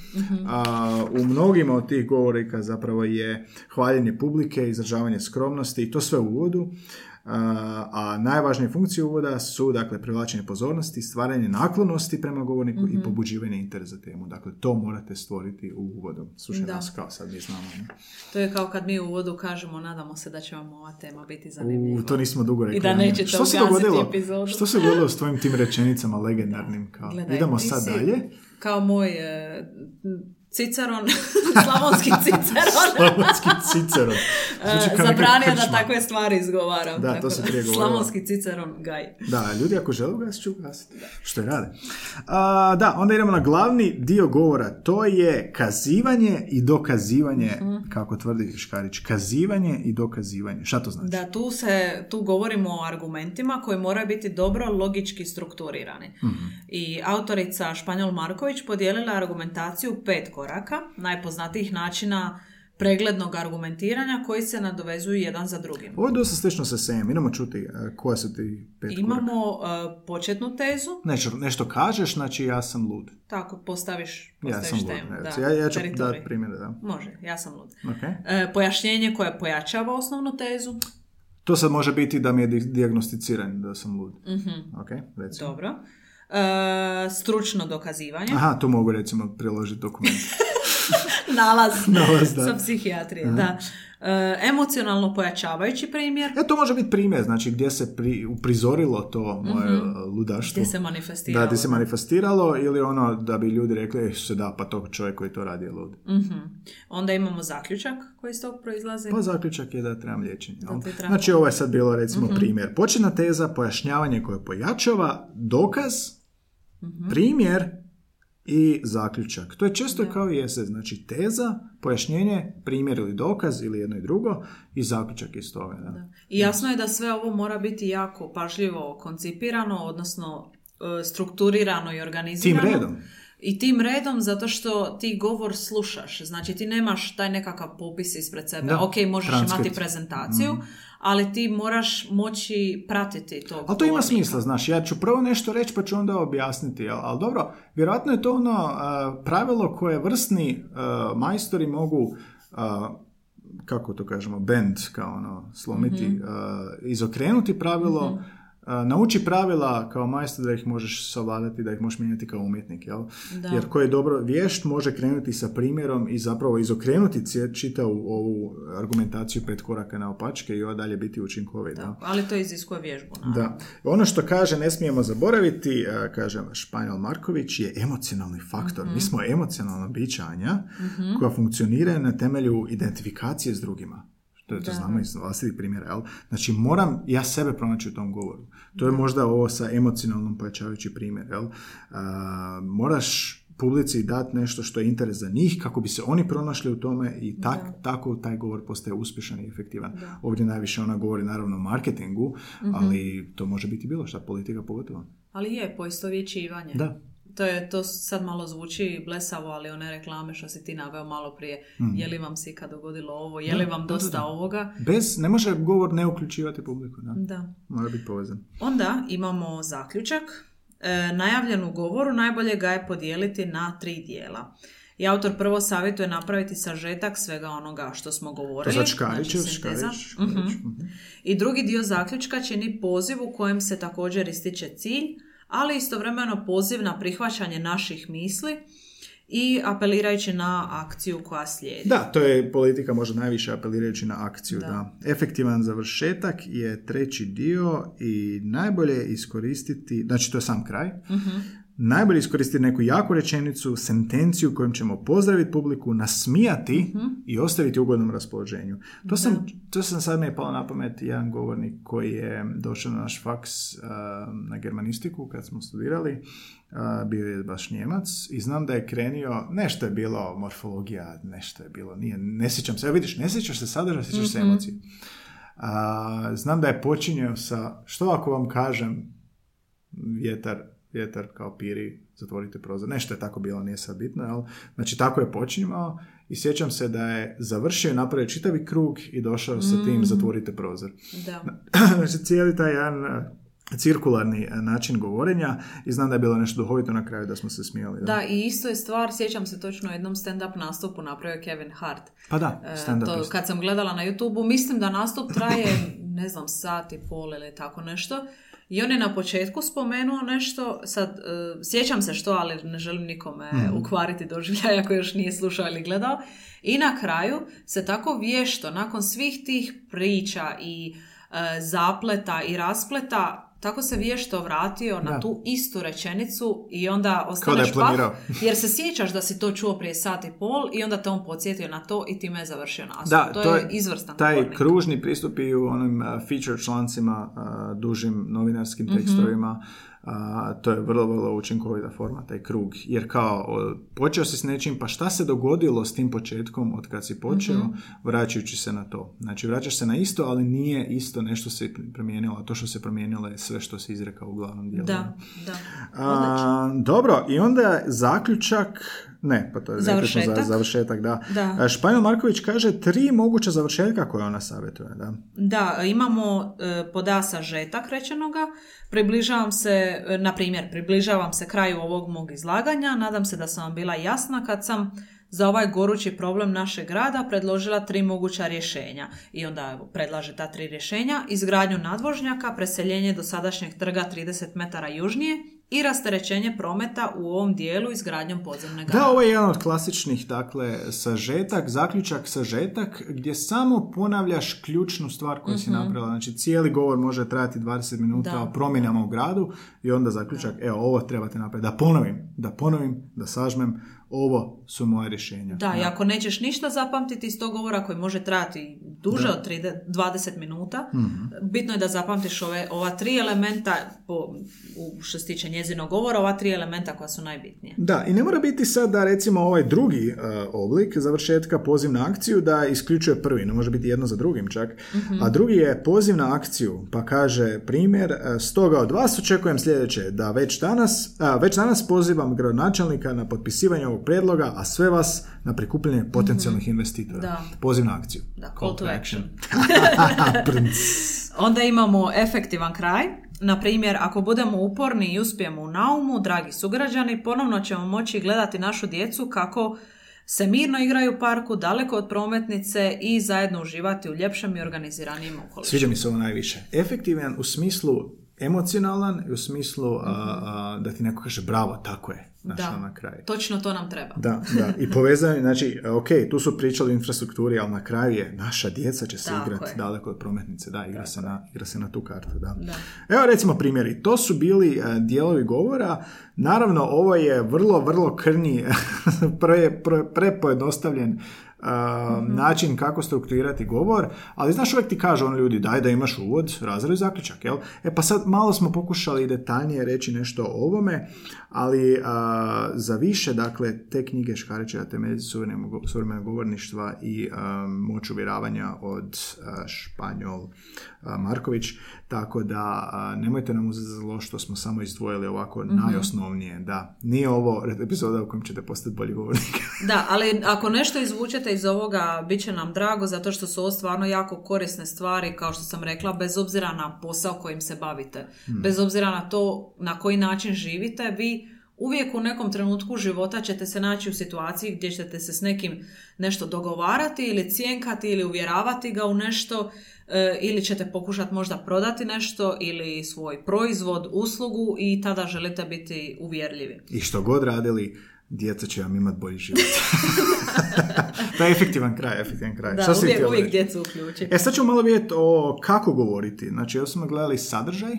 A, u mnogima od tih govorika zapravo je hvaljenje publike, izražavanje skromnosti i to sve u uvodu. A, najvažnije funkcije uvoda su dakle privlačenje pozornosti, stvaranje naklonosti prema govorniku i pobuđivanje interesa za temu. Dakle, to morate stvoriti u uvodu. Slušaj nas kao sad mi znamo. ne? To je kao kad mi u uvodu kažemo nadamo se da će vam ova tema biti zanimljiva. U, to nismo dugo rekli. I da nećete Što se dogodilo? epizodu. Što se dogodilo s tvojim tim rečenicama legendarnim? Kao, Gledaj, idemo sad si dalje. Kao moj e, ciceron, slavonski ciceron. Slavonski ciceron. Zvuči E, Zabranio da takve stvari izgovaram. Da, to tako da. prije govorila. Slavonski ciceron gaj. Da, ljudi ako žele ugasiti će ugasiti. Što je rade. A, da, onda idemo na glavni dio govora. To je kazivanje i dokazivanje, Mhm. kako tvrdi Škarić. Kazivanje i dokazivanje. Šta to znači? Da, tu se, tu govorimo o argumentima koji moraju biti dobro logički strukturirani. Mhm. I autorica Španjol Marković podijelila argumentaciju u pet koraka, najpoznatijih načina preglednog argumentiranja koji se nadovezuju jedan za drugim. Ovo je dosta slično sa sejem. Idemo čuti e, koja su ti pet koraka. Imamo e, početnu tezu, Nešto, nešto kažeš, znači ja sam lud. tako postaviš, Ja postaviš sam lud. temu. ne, da, ja, ja ću dati primjere, da. Može, ja sam lud. Ok. E, pojašnjenje koje pojačava osnovnu tezu. To sad može biti da mi je di- dijagnosticiran da sam lud. Mhm, Ok, recimo. dobro. E, stručno dokazivanje. Aha, tu mogu recimo priložiti dokument. Nalaz, Nalaz, da. sa psihijatrije. Da. E, emocionalno pojačavajući primjer. E, to može biti primjer, znači gdje se pri, uprizorilo to moje uh, ludaštvo. Gdje se manifestiralo. Da, ti se manifestiralo ili ono da bi ljudi rekli, "E, se da, pa to čovjek koji to radi je lud. Mhm. Onda imamo zaključak koji iz tog proizlazi. Pa zaključak je da trebam liječenje. Da Znači ovo je sad bilo recimo primjer. Početna teza, pojašnjavanje koje pojačava, dokaz, primjer i zaključak. To je često kao i esej, znači teza, pojašnjenje, primjer ili dokaz ili jedno i drugo i zaključak iz toga. Da. I jasno je da sve ovo mora biti jako pažljivo koncipirano, odnosno e, strukturirano i Tim organizirano. redom. I tim redom zato što ti govor slušaš. Znači ti nemaš taj nekakav popis ispred sebe. Da, ok, možeš transkript. imati prezentaciju, ali ti moraš moći pratiti to. Ali to ima smisla, znaš, ja ću prvo nešto reći pa ću onda objasniti, ali dobro, vjerojatno je to ono a, pravilo koje vrsni a, majstori mogu, a, kako to kažemo, bend, kao ono, slomiti, a, izokrenuti pravilo, a, nauči pravila kao majstor da ih možeš savladati, da ih možeš mijenjati kao umjetnik, jel? Da. Jer ko je dobro vješt može krenuti sa primjerom i zapravo izokrenuti čitavu ovu argumentaciju pet koraka na opačke i dalje biti učinkovit. jel? Ali to iziskuje vježbu. naravno. Da. Ono što kaže, ne smijemo zaboraviti, kaže Španjol Marković, je emocionalni faktor. Mi smo emocionalna bićanja koja funkcioniraju na temelju identifikacije s drugima. To, je, to znamo iz vlastitih primjera. Jel? Znači, moram ja sebe pronaći u tom govoru. To je možda ovo sa emocionalnom pojačavajući primjer. Jel? A, moraš publici dati nešto što je interes za njih kako bi se oni pronašli u tome i tak, tako taj govor postaje uspješan i efektivan. Ovdje najviše ona govori naravno o marketingu, ali to može biti bilo šta, politika pogotovo. Ali je, poistovjećivanje. Da. To, je, to sad malo zvuči blesavo, ali one reklame što si ti naveo malo prije. Je li vam se ikad dogodilo ovo? Je li Da, vam da, da, dosta da. ovoga? Bez, ne može govor ne uključivati publiku, da. Da. Mora biti povezan. Onda imamo zaključak. E, najavljen u govoru najbolje ga je podijeliti na tri dijela. I autor prvo savjetuje napraviti sažetak svega onoga što smo To govorili. znači sinteza. Škarić, Škarić. Mhm. mhm. I drugi dio zaključka čini poziv u kojem se također ističe cilj, ali istovremeno poziv na prihvaćanje naših misli i apelirajući na akciju koja slijedi. Da, to je politika možda najviše apelirajući na akciju. Da. Da. Efektivan završetak je treći dio i najbolje je iskoristiti, znači to je sam kraj, Mhm. Najbolje je iskoristiti neku jaku rečenicu, sentenciju kojom ćemo pozdraviti publiku, nasmijati Mhm. i ostaviti u ugodnom raspoloženju. To sam, to sam sad mi je palo na pamet jedan govornik koji je došao na naš faks uh, na germanistiku kad smo studirali. Uh, bio je baš njemac i znam da je krenio, nešto je bilo morfologija, nešto je bilo, nije, ne sjećam se, evo vidiš, ne sjećaš se sadržaja, sjećaš se emocije. A, znam da je počinjao sa, što ako vam kažem, vjetar, vjetar kao piri, zatvorite prozor. Nešto je tako bilo, nije sad bitno, jel? Znači, tako je počinjao i sjećam se da je završio i napravio čitavi krug i došao sa tim zatvorite prozor. Da. znači, cijeli taj jedan eh, cirkularni eh, način govorenja i znam da je bilo nešto duhovito na kraju da smo se smijali. Da, i isto je stvar, sjećam se točno jednom stand-up nastupu napravio Kevin Hart. Pa da, E, stand-up to, isto. kad sam gledala na YouTube, mislim da nastup traje, ne znam, sat i pol ili tako nešto. I on je na početku spomenuo nešto, sad, e, sjećam se što, ali ne želim nikome Mhm. ukvariti doživljaj ako još nije slušao ili gledao. I na kraju se tako vješto, nakon svih tih priča i e, zapleta i raspleta, tako se vješto vratio na Da. tu istu rečenicu i onda ostaneš pah, jer se sjećaš da si to čuo prije sat i pol i onda te on podsjetio na to i time je završio nastup. Da, to, to je je izvrstan Taj govornik. kružni pristup i u onim feature člancima, dužim novinarskim tekstovima, a, to je vrlo, vrlo učinkovita forma, taj krug. Jer kao, počeo si s nečim, pa šta se dogodilo s tim početkom od kad si počeo, vraćajući se na to. Znači, vraćaš se na isto, ali nije isto nešto se promijenilo, a to što se promijenilo je sve što se izrekao u glavnom dijelu. Da, da. A, dobro, i onda zaključak, ne, pa to je smo za Završetak. završetak, da. Da. A, Španjol Marković kaže tri moguća završetka koje ona savjetuje, da. Da, imamo e, poda sažetak rečenoga, približavam se, e, na primjer, približavam se kraju ovog mog izlaganja, nadam se da sam vam bila jasna kad sam za ovaj gorući problem našeg grada predložila tri moguća rješenja. I onda evo, predlaže ta tri rješenja, izgradnju nadvožnjaka, preseljenje do sadašnjeg trga 30 metara južnije i rasterećenje prometa u ovom dijelu izgradnjom podzemne Da, garaže. ovo je jedan od klasičnih, dakle, sažetak, zaključak, sažetak, gdje samo ponavljaš ključnu stvar koju si napravila. Znači, cijeli govor može trajati 20 minuta Da. o promjenama u gradu i onda zaključak, evo, ovo trebate napraviti. Da ponovim, da ponovim, da sažmem, ovo su moje rješenja. Da, i ako nećeš ništa zapamtiti iz tog govora koji može trajati duže od 30, 20 minuta, bitno je da zapamtiš ove, ova tri elementa, po, u, što se tiče njezinog govora, ova tri elementa koja su najbitnije. Da, i ne mora biti sad da recimo ovaj drugi e, oblik završetka poziv na akciju da isključuje prvi, ne može biti jedno za drugim čak, a drugi je poziv na akciju, pa kaže primjer, e, stoga od vas očekujem sljedeće, da već danas, a, već danas pozivam gradonačelnika na potpisivanje ovog prijedloga, a sve vas na prikupljanje potencijalnih investitora. Da. Poziv na akciju. Da, call to action. Onda imamo efektivan kraj. Na primjer, ako budemo uporni i uspijemo u naumu, dragi sugrađani, ponovno ćemo moći gledati našu djecu kako se mirno igraju u parku, daleko od prometnice i zajedno uživati u ljepšem i organiziranijem okolišu. Sviđa mi se ovo najviše. Efektivan u smislu emocionalan i u smislu a, a, da ti neko kaže bravo, tako je. Da. ono na kraju. Točno to nam treba. Da, da. I povezanje, znači, ok, tu su pričali o infrastrukturi, ali na kraju je naša djeca će se Tako igrati je. daleko od prometnice. Da, igra, se na, igra se na tu kartu, da. Da. Evo recimo primjeri. To su bili e, dijelovi govora. Naravno, ovo je vrlo, vrlo krnji, pre, pre, prepojednostavljen e, način kako strukturirati govor, ali znaš uvijek ti kažu on ljudi daj da imaš uvod, razred i zaključak, jel? E pa sad malo smo pokušali detaljnije reći nešto o ovome, ali a, za više, dakle, te knjige Škarića temelji suvremenog suvremenog govorništva i a, moć uvjeravanja od a, Španjol a, Marković, Tako da nemojte nam uzeti za zlo što smo samo izdvojili ovako Mhm. najosnovnije. Da, nije ovo epizoda u kojem ćete postati bolji govornik. Da, ali ako nešto izvučete iz ovoga, bit će nam drago, zato što su ovo stvarno jako korisne stvari, kao što sam rekla, bez obzira na posao kojim se bavite, bez obzira na to na koji način živite, vi uvijek u nekom trenutku života ćete se naći u situaciji gdje ćete se s nekim nešto dogovarati ili cijenkati ili uvjeravati ga u nešto e, ili ćete pokušati možda prodati nešto ili svoj proizvod, uslugu i tada želite biti uvjerljivi. I što god radili, djeca će vam imati bolji život. to je efektivan kraj, efektivan kraj. Da, Šta uvijek, uvijek djecu uključi. E sad ćemo malo vidjeti o kako govoriti. Znači, smo gledali sadržaj,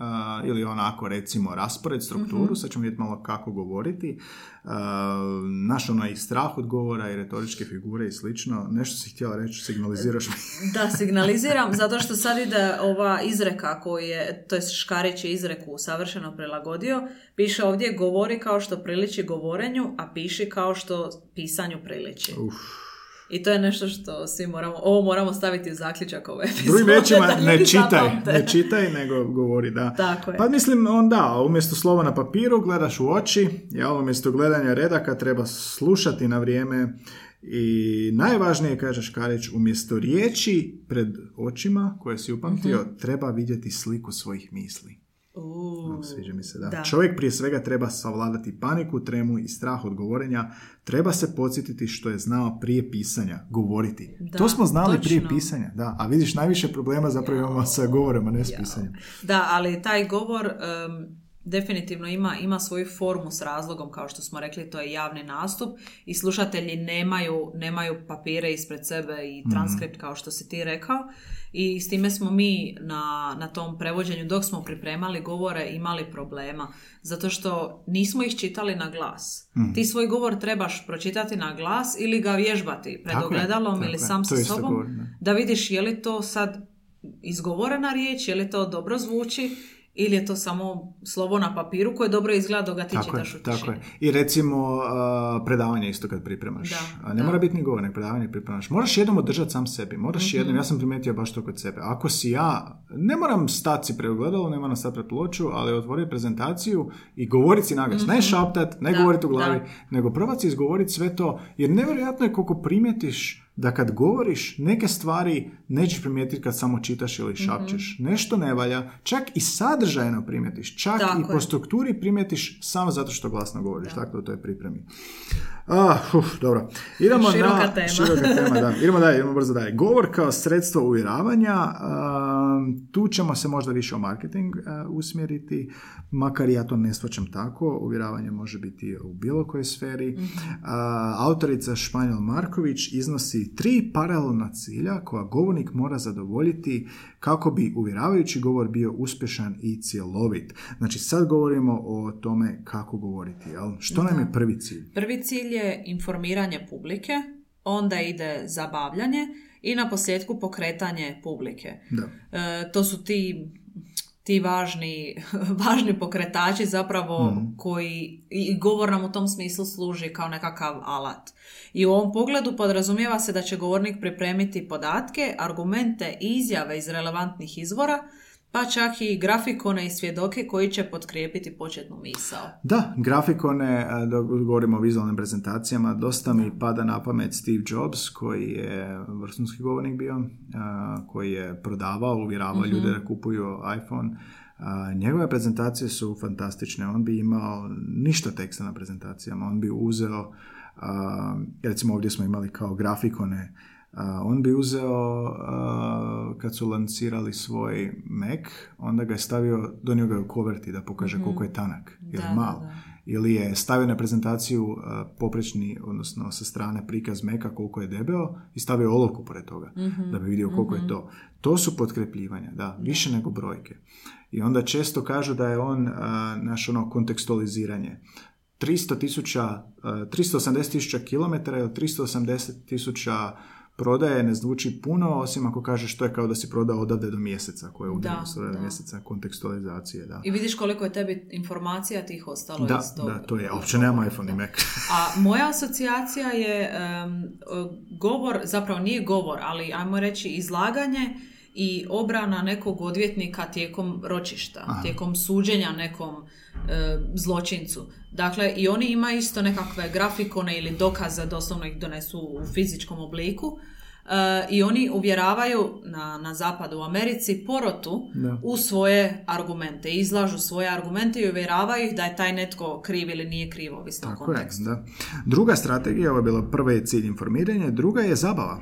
a, ili onako recimo raspored, strukturu, Mhm. sad ćemo vidjeti malo kako govoriti. A, naš onaj strah od govora i retoričke figure i slično. Nešto si htjela reći, signaliziraš mi. Da, signaliziram, zato što sad ide ova izreka koju je, to je Škarić je izreku savršeno prilagodio, piše ovdje govori kao što priliči govorenju, a piši kao što pisanju priliči. Uf. I to je nešto što svi moramo, ovo moramo staviti u zaključak ove epizode. Drugim riječima, da ne čitaj, zapamte. ne čitaj, nego govori, da. Tako je. Pa mislim, onda, umjesto slova na papiru gledaš u oči, jel, umjesto gledanja redaka treba slušati na vrijeme i najvažnije, kaže Škarić, umjesto riječi pred očima koje si upamtio, Mhm. treba vidjeti sliku svojih misli. Uuu, Sviđa mi se, da. da. Čovjek prije svega treba savladati paniku, tremu i strah od govorenja. Treba se podsjetiti što je znao prije pisanja, govoriti. Da, to smo znali prije točno. pisanja, da. A vidiš, najviše problema zapravo imamo sa govorom, a ne s pisanjem. Da, ali taj govor definitivno ima, ima svoju formu s razlogom, kao što smo rekli, to je javni nastup i slušatelji nemaju, nemaju papire ispred sebe i transkript, kao što si ti rekao. I s time smo mi na, na tom prevođenju, dok smo pripremali govore, imali problema. Zato što nismo ih čitali na glas. Ti svoj govor trebaš pročitati na glas ili ga vježbati pred ogledalom ili sam sa sobom da vidiš je li to sad izgovorena riječ, je li to dobro zvuči ili je to samo slovo na papiru koje dobro izgleda dok ga ti Tako je, čitaš u tako je. I recimo uh, predavanje isto kad pripremaš. Da, ne da. mora biti ni govor, nek predavanje pripremaš. Moraš jednom održati sam sebi. Moraš Mhm. jednom, ja sam primijetio baš to kod sebe. Ako si ja, ne moram stati si pred ogledalo, ne moram stati pred ploču, ali otvoriti prezentaciju i govoriti si naglas. Ne šaptat, ne govoriti u glavi, da. nego probati izgovoriti sve to. Jer nevjerojatno je koliko primijetiš da kad govoriš neke stvari nećeš primijetiti kad samo čitaš ili Mhm. šapćeš. Nešto ne valja, čak i sadržajno primijetiš, čak Tako i je. po strukturi primijetiš samo zato što glasno govoriš, tako da u toj pripremi. Ah, uf, dobro. Idemo Široka na... tema. Široka tema, da. Idemo dalje, idemo brzo dalje. Govor kao sredstvo uvjeravanja, um, tu ćemo se možda više o marketing uh, usmjeriti, makar ja to ne shvaćam tako, uvjeravanje može biti u bilo kojoj sferi. Uh, autorica Španjol Marković iznosi tri paralelna cilja koja govornik mora zadovoljiti kako bi uvjeravajući govor bio uspješan i cjelovit. Znači sad govorimo o tome kako govoriti, jel? Što nam je prvi cilj? Prvi cilj je informiranje publike, onda ide zabavljanje i na posljedku pokretanje publike. Da. E, to su ti ti važni, važni pokretači zapravo Mhm. koji i govor nam u tom smislu služi kao nekakav alat. I u ovom pogledu podrazumijeva se da će govornik pripremiti podatke, argumente i izjave iz relevantnih izvora, pa čak i grafikone i svjedoke koji će potkrijepiti početnu misao. Da, grafikone, a, dok govorimo o vizualnim prezentacijama, dosta mi pada na pamet Steve Jobs, koji je vrhunski govornik bio, a, koji je prodavao, uvjeravao ljude da kupuju iPhone. A, njegove prezentacije su fantastične. On bi imao ništa teksta na prezentacijama. On bi uzeo, recimo ovdje smo imali kao grafikone, on bi uzeo, kad su lancirali svoj Mac, onda ga je stavio, donio ga je u koverti da pokaže koliko je tanak ili Da, da, mal. da. Ili je stavio na prezentaciju poprečni, odnosno sa strane prikaz meka koliko je debeo i stavio olovku pored toga Mhm, da bi vidio koliko je to. To su potkrepljivanja, da, više nego brojke. I onda često kažu da je on naš ono kontekstualiziranje. 300 tisuća, uh, 380 tisuća kilometara ili 380 tisuća prodaje ne zvuči puno, osim ako kažeš to je kao da si prodao odavde do mjeseca, koje je da. mjeseca kontekstualizacije, da. I vidiš koliko je tebi informacija tih ostalo Da, iz tog da, to je, uopće nemam iPhone i Mac. A moja asocijacija je em, govor, zapravo nije govor, ali ajmo reći izlaganje i obrana nekog odvjetnika tijekom ročišta, tijekom suđenja nekom e, zločincu. Dakle, i oni imaju isto nekakve grafikone ili dokaze, doslovno ih donesu u fizičkom obliku. E, I oni uvjeravaju na, na zapadu u Americi porotu Da. u svoje argumente. Izlažu svoje argumente i uvjeravaju ih da je taj netko kriv ili nije kriv, ovisno Tako je, kontekstu. da. Druga strategija, ovo je bila prva je cilj informiranja, druga je zabava.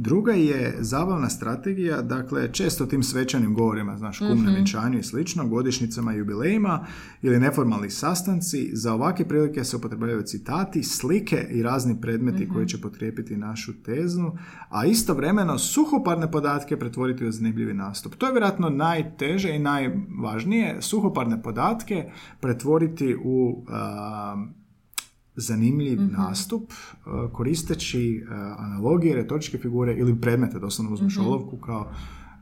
Druga je zabavna strategija, dakle, često tim svečanim govorima, znaš, kumne vjenčanju i slično, godišnjicama i jubilejima ili neformalni sastanci, za ovakve prilike se upotrebljavaju citati, slike i razni predmeti koji će potkrijepiti našu teznu, a istovremeno suhoparne podatke pretvoriti u zanimljivi nastup. To je vjerojatno najteže i najvažnije, suhoparne podatke pretvoriti u a, zanimljiv nastup uh, koristeći uh, analogije, retoričke figure ili predmete, doslovno uzmeš olovku kao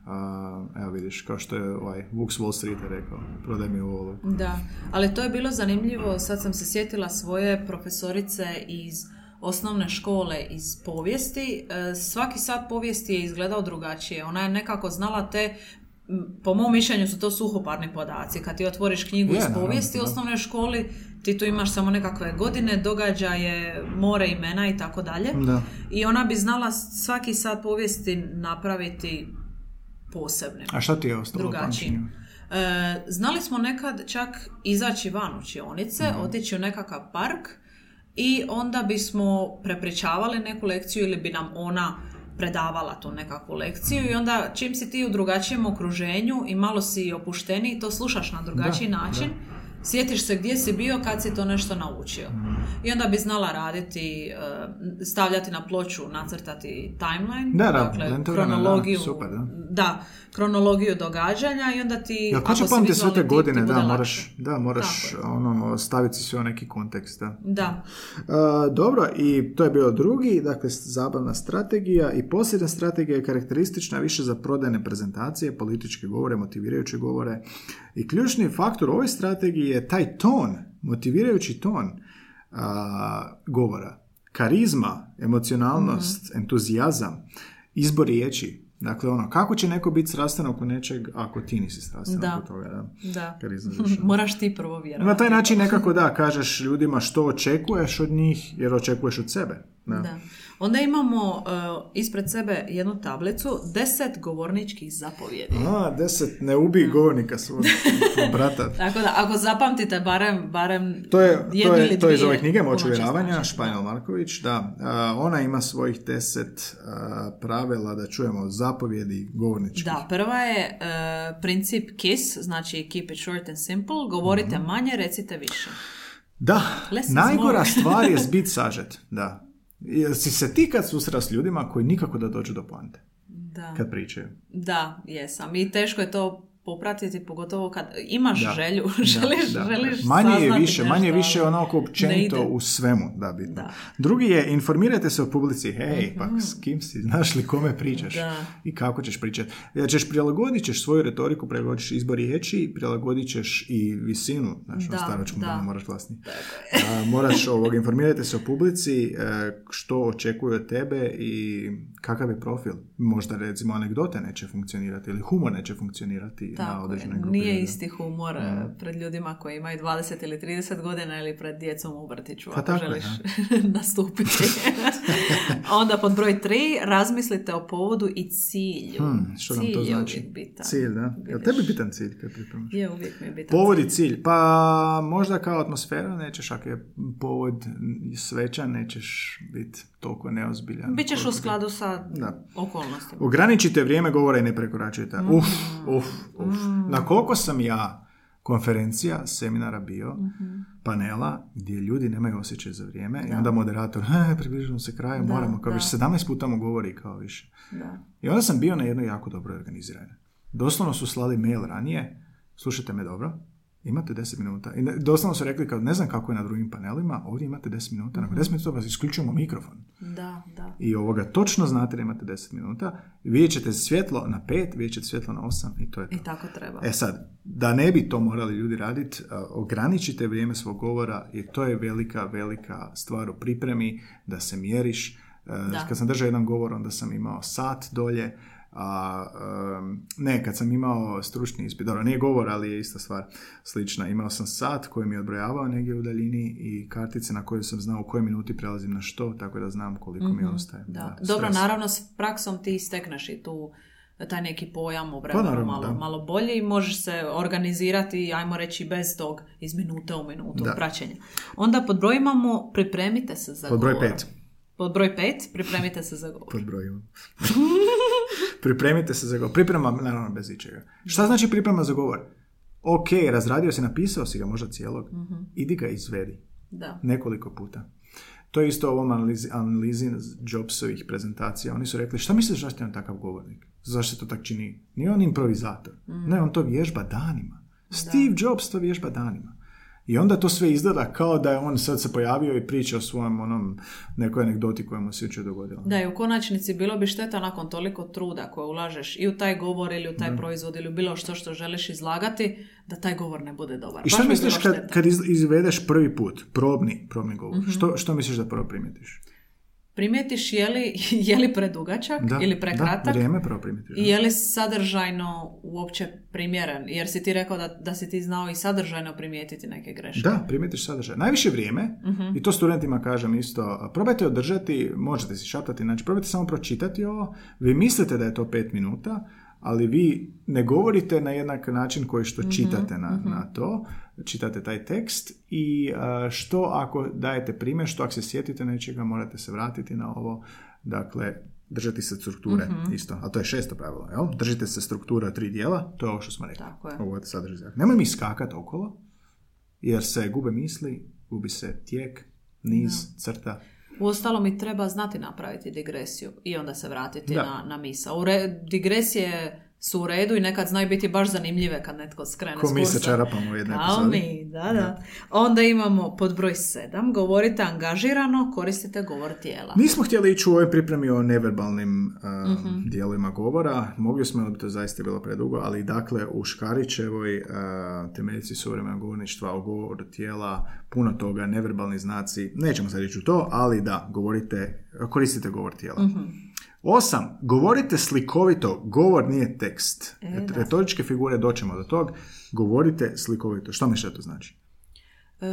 uh, evo vidiš, kao što je ovaj Vux Wall Street rekao, prodaj mi olovku. Da, ali to je bilo zanimljivo, sad sam se sjetila svoje profesorice iz osnovne škole iz povijesti. E, Svaki sat povijesti je izgledao drugačije. Ona je nekako znala te po mom mišljenju su to suhoparni podaci. Kad ti otvoriš knjigu Je, iz naravno, povijesti u da. osnovnoj školi, ti tu imaš samo nekakve godine, događaje, more imena i tako dalje. Da. I ona bi znala svaki sat povijesti napraviti posebnim A šta ti je ostalo pamćenju? E, znali smo nekad čak izaći van učionice, Mhm. otići u nekakav park i onda bismo prepričavali neku lekciju ili bi nam ona predavala tu nekakvu lekciju i onda čim si ti u drugačijem okruženju i malo si opušteniji, to slušaš na drugačiji Da, način, sjetiš se gdje si bio kad si to nešto naučio. Mhm. I onda bi znala raditi, e, stavljati na ploču, nacrtati timeline, Da, da, dakle, lentovremena, da, kronologiju, super, da. da, kronologiju događanja i onda ti... Jel ko ako će si pamtiti sve te godine, ti bude da, moraš, da, moraš Tako ono, staviti sve u neki kontekst, da. Da, Uh, dobro, i to je bio drugi, dakle, zabavna strategija i posljednja strategija je karakteristična više za prodajne prezentacije, političke govore, motivirajuće govore. I ključni faktor u ovoj strategiji je taj ton, motivirajući ton uh, govora. Karizma, emocionalnost, entuzijazam, izbor riječi. Dakle, ono, kako će neko biti strastveno oko nečeg ako ti nisi strastven Da. oko toga, da. da. Karizma završava. Moraš ti prvo vjerovati. Na taj način nekako da, kažeš ljudima što očekuješ od njih, jer očekuješ od sebe. Da. Da. Onda imamo uh, ispred sebe jednu tablicu, deset govorničkih zapovjedi. A, deset, ne ubi govornika svog brata. Tako da, ako zapamtite barem, barem To je, to je, ili to je iz ove knjige Moć uvjeravanja. Španjol Marković, da. A, ona ima svojih deset a, pravila da čujemo zapovjedi govorničkih. Da, prva je uh, princip KISS, znači keep it short and simple, govorite Mhm. manje, recite više. Da, najgora more. stvar je zbit sažet. Da. Jel si se ti kad s ljudima koji nikako da dođu do poante Da. kad pričaju? Da, jesam. I teško je to popratiti, pogotovo kad imaš Da. želju, Da, želiš, da, želiš. Manje je više, nešto, manje je više ono ne općenito u svemu, da, bitno. Da. Drugi je, informirajte se o publici, hej, pa s kim si, znaš li kome pričaš Da. i kako ćeš pričati. Ja ćeš prilagodit ćeš svoju retoriku, prilagodit ćeš izbor riječi, prilagodit ćeš i visinu, znaš, Da, staračkom da. moraš glasniji. A, moraš ovog, informirajte se o publici, e, što očekuju od tebe i kakav je profil. Možda recimo anegdote neće funkcionirati ili humor neće funkcionirati na Tako je. određenoj grupi. Nije isti humor e, pred ljudima koji imaju 20 ili 30 godina ili pred djecom u vrtiću Pa ako tako je, želiš nastupiti. Onda pod broj 3 razmislite o povodu i cilju. Hmm, što nam cilj to je znači? uvijek bitan. Cilj, da. Jel tebi bitan cilj kad pripremaš? Je uvijek mi je bitan. Povod i cilj. Pa možda kao atmosfera nećeš, ako je povod svečan, nećeš biti toliko neozbiljan. Bićeš u skladu sa Da. okolnostima. Ograničite vrijeme govora i ne prekoračujte. Mm. Uf, uf, uf. Na koliko sam ja konferencija, seminara bio, Mhm. panela, gdje ljudi nemaju osjećaj za vrijeme i onda moderator, he, približimo se kraju, Da, moramo, kao da. više 17 puta mu govori kao više. Da. I onda sam bio na jednoj jako dobro organiziranoj. Doslovno su slali mail ranije, slušajte me dobro, imate 10 minuta. I doslovno su rekli kao, ne znam kako je na drugim panelima, ovdje imate 10 minuta, nakon 10 minuta vas isključujemo mikrofon. Da, da. I ovoga, točno znate da imate 10 minuta, vidjet ćete svjetlo na 5, vidjet ćete svjetlo na 8 i to je to. I tako treba. E sad, da ne bi to morali ljudi raditi, ograničite vrijeme svog govora i to je velika, velika stvar u pripremi, da se mjeriš. E, Da. Kad sam držao jedan govor, onda sam imao sat dolje A, em, ne, kad sam imao stručni ispit, dobro, nije govor, ali je ista stvar slična. Imao sam sat koji mi je odbrojavao negdje u daljini i kartice na koje sam znao u kojoj minuti prelazim na što, tako da znam koliko mi ostaje. Mhm, Da. Dobro, naravno s praksom ti stekneš i tu taj neki pojam o vremenu Pa naravno, malo, da. malo bolje i možeš se organizirati, ajmo reći, bez tog iz minute u minutu Da. praćenja. Onda pod broj imamo pripremite se za Pod broj govor. pet. Pod broj pet, pripremite se za govor. Pod brojem. Pripremite se za govor. Priprema, naravno, bez ičega. Šta znači priprema za govor? Ok, razradio si, napisao si ga možda cijelog. Idi ga izvedi. Da. Nekoliko puta. To je isto u ovom analizi, analizi Jobsovih prezentacija. Oni su rekli, šta misliš zašto je on takav govornik? Zašto se to tak čini? Nije on improvizator. Ne, on to vježba danima. Steve Jobs to vježba danima. I onda to sve izgleda kao da je on sad se pojavio i priča o svom onom nekoj anegdoti koja mu se jučer dogodila. Da, i u konačnici bilo bi šteta nakon toliko truda koje ulažeš i u taj govor ili u taj proizvod ili u bilo što što želiš izlagati, da taj govor ne bude dobar. I Baš bi misliš kad, kad iz- izvedeš prvi put, probni, probni govor? Što, što misliš da prvo primijetiš? Primijetiš je li, je li predugačak Da, ili Da, prekratak vrijeme prvo primijetiš. i je li sadržajno uopće primjeren? Jer si ti rekao da, da si ti znao i sadržajno primijetiti neke greške. Da, primijetiš sadržaj. Najviše vrijeme, i to studentima kažem isto, probajte održati, možete si šaptati, znači probajte samo pročitati ovo, vi mislite da je to pet minuta, ali vi ne govorite na jednak način koji što čitate na, na to, čitate taj tekst i što ako dajete primjer, što ako se sjetite nečega, morate se vratiti na ovo, dakle, držati se strukture isto, a to je šesto pravilo, jel? Držite se strukture od tri dijela, to je ovo što smo rekli. Tako je. Ovo je sadržaj. Nemoj mi skakati okolo, jer se gube misli, gubi se tijek, niz, crta. Uostalom i treba znati napraviti digresiju i onda se vratiti Da. na, na misao. U re- digresije su u redu i nekad znaju biti baš zanimljive kad netko skrene Ko s mi sa kursa. čarapama u jednoj mi, da, da. Onda imamo pod broj sedam, govorite angažirano, koristite govor tijela. Nismo htjeli ići u ovoj pripremi o neverbalnim uh, Mhm. dijelovima govora. Mogli smo, ali bi to zaista bilo predugo, ali dakle u Škarićevoj uh, temeljici suvremenog govorništva o govoru tijela, puno toga, neverbalni znaci, nećemo sad ići u to, ali da, govorite, koristite govor tijela. Mhm. Osam, govorite slikovito, govor nije tekst. E, da. Retoričke figure, doćemo do tog, govorite slikovito. Što mi što to znači? E,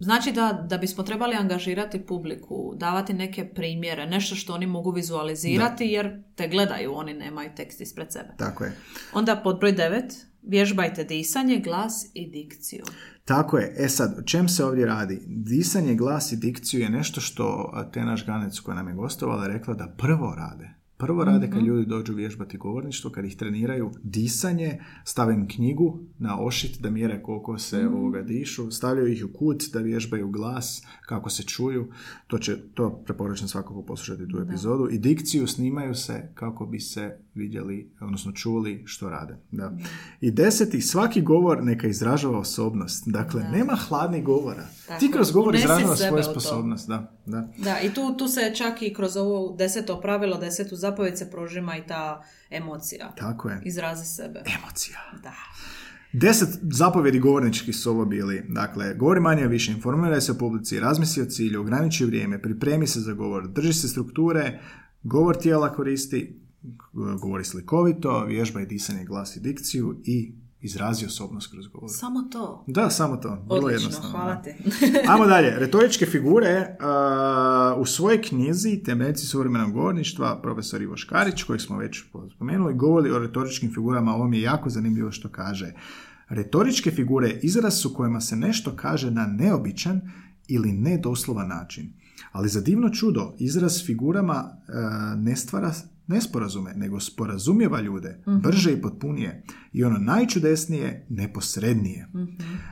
znači da, da bismo trebali angažirati publiku, davati neke primjere, nešto što oni mogu vizualizirati jer te gledaju, oni nemaju tekst ispred sebe. Tako je. Onda pod broj devet, vježbajte disanje, glas i dikciju. Tako je. E sad, o čem se ovdje radi? Disanje, glas i dikciju je nešto što Tena Žganec koja nam je gostovala rekla da prvo rade. Prvo rade kad ljudi dođu vježbati govorništvo, kad ih treniraju disanje, stave im knjigu na ošit da mjere koliko se ovoga dišu, stavljaju ih u kut da vježbaju glas, kako se čuju. To će, to preporučam svakako poslušati tu epizodu. I dikciju snimaju se kako bi se vidjeli, odnosno čuli što rade. Da. I deseti, svaki govor neka izražava osobnost. Dakle, nema hladnih govora. Tako Ti kroz govor sebe svoju sposobnost. Da, da. Da, i tu, tu se čak i kroz ovo deseto pravilo, desetu zapovjed se prožima i ta emocija. Tako je. Izrazi sebe. Emocija. Da. Deset zapovjedi govorničkih su ovo bili. Dakle, govori manje više, informiraj se o publici, razmisli o cilju, ograniči vrijeme, pripremi se za govor, drži se strukture, govor tijela koristi, govori slikovito, vježbaj disanje, glas i dikciju i izrazi osobnost kroz govor. Samo to. Da, samo to. Vrlo Odlično, jednostavno. hvala da. ti. Ajmo dalje. Retoričke figure uh, u svojoj knjizi Temeljci suvremenog govorništva profesor Ivo Škarić, kojeg smo već spomenuli, govori o retoričkim figurama. Ovo mi je jako zanimljivo što kaže. Retoričke figure izraz su kojima se nešto kaže na neobičan ili nedoslovan način. Ali za divno čudo, izraz figurama uh, ne stvara nesporazume, nego sporazumijeva ljude, brže i potpunije. I ono najčudesnije, neposrednije.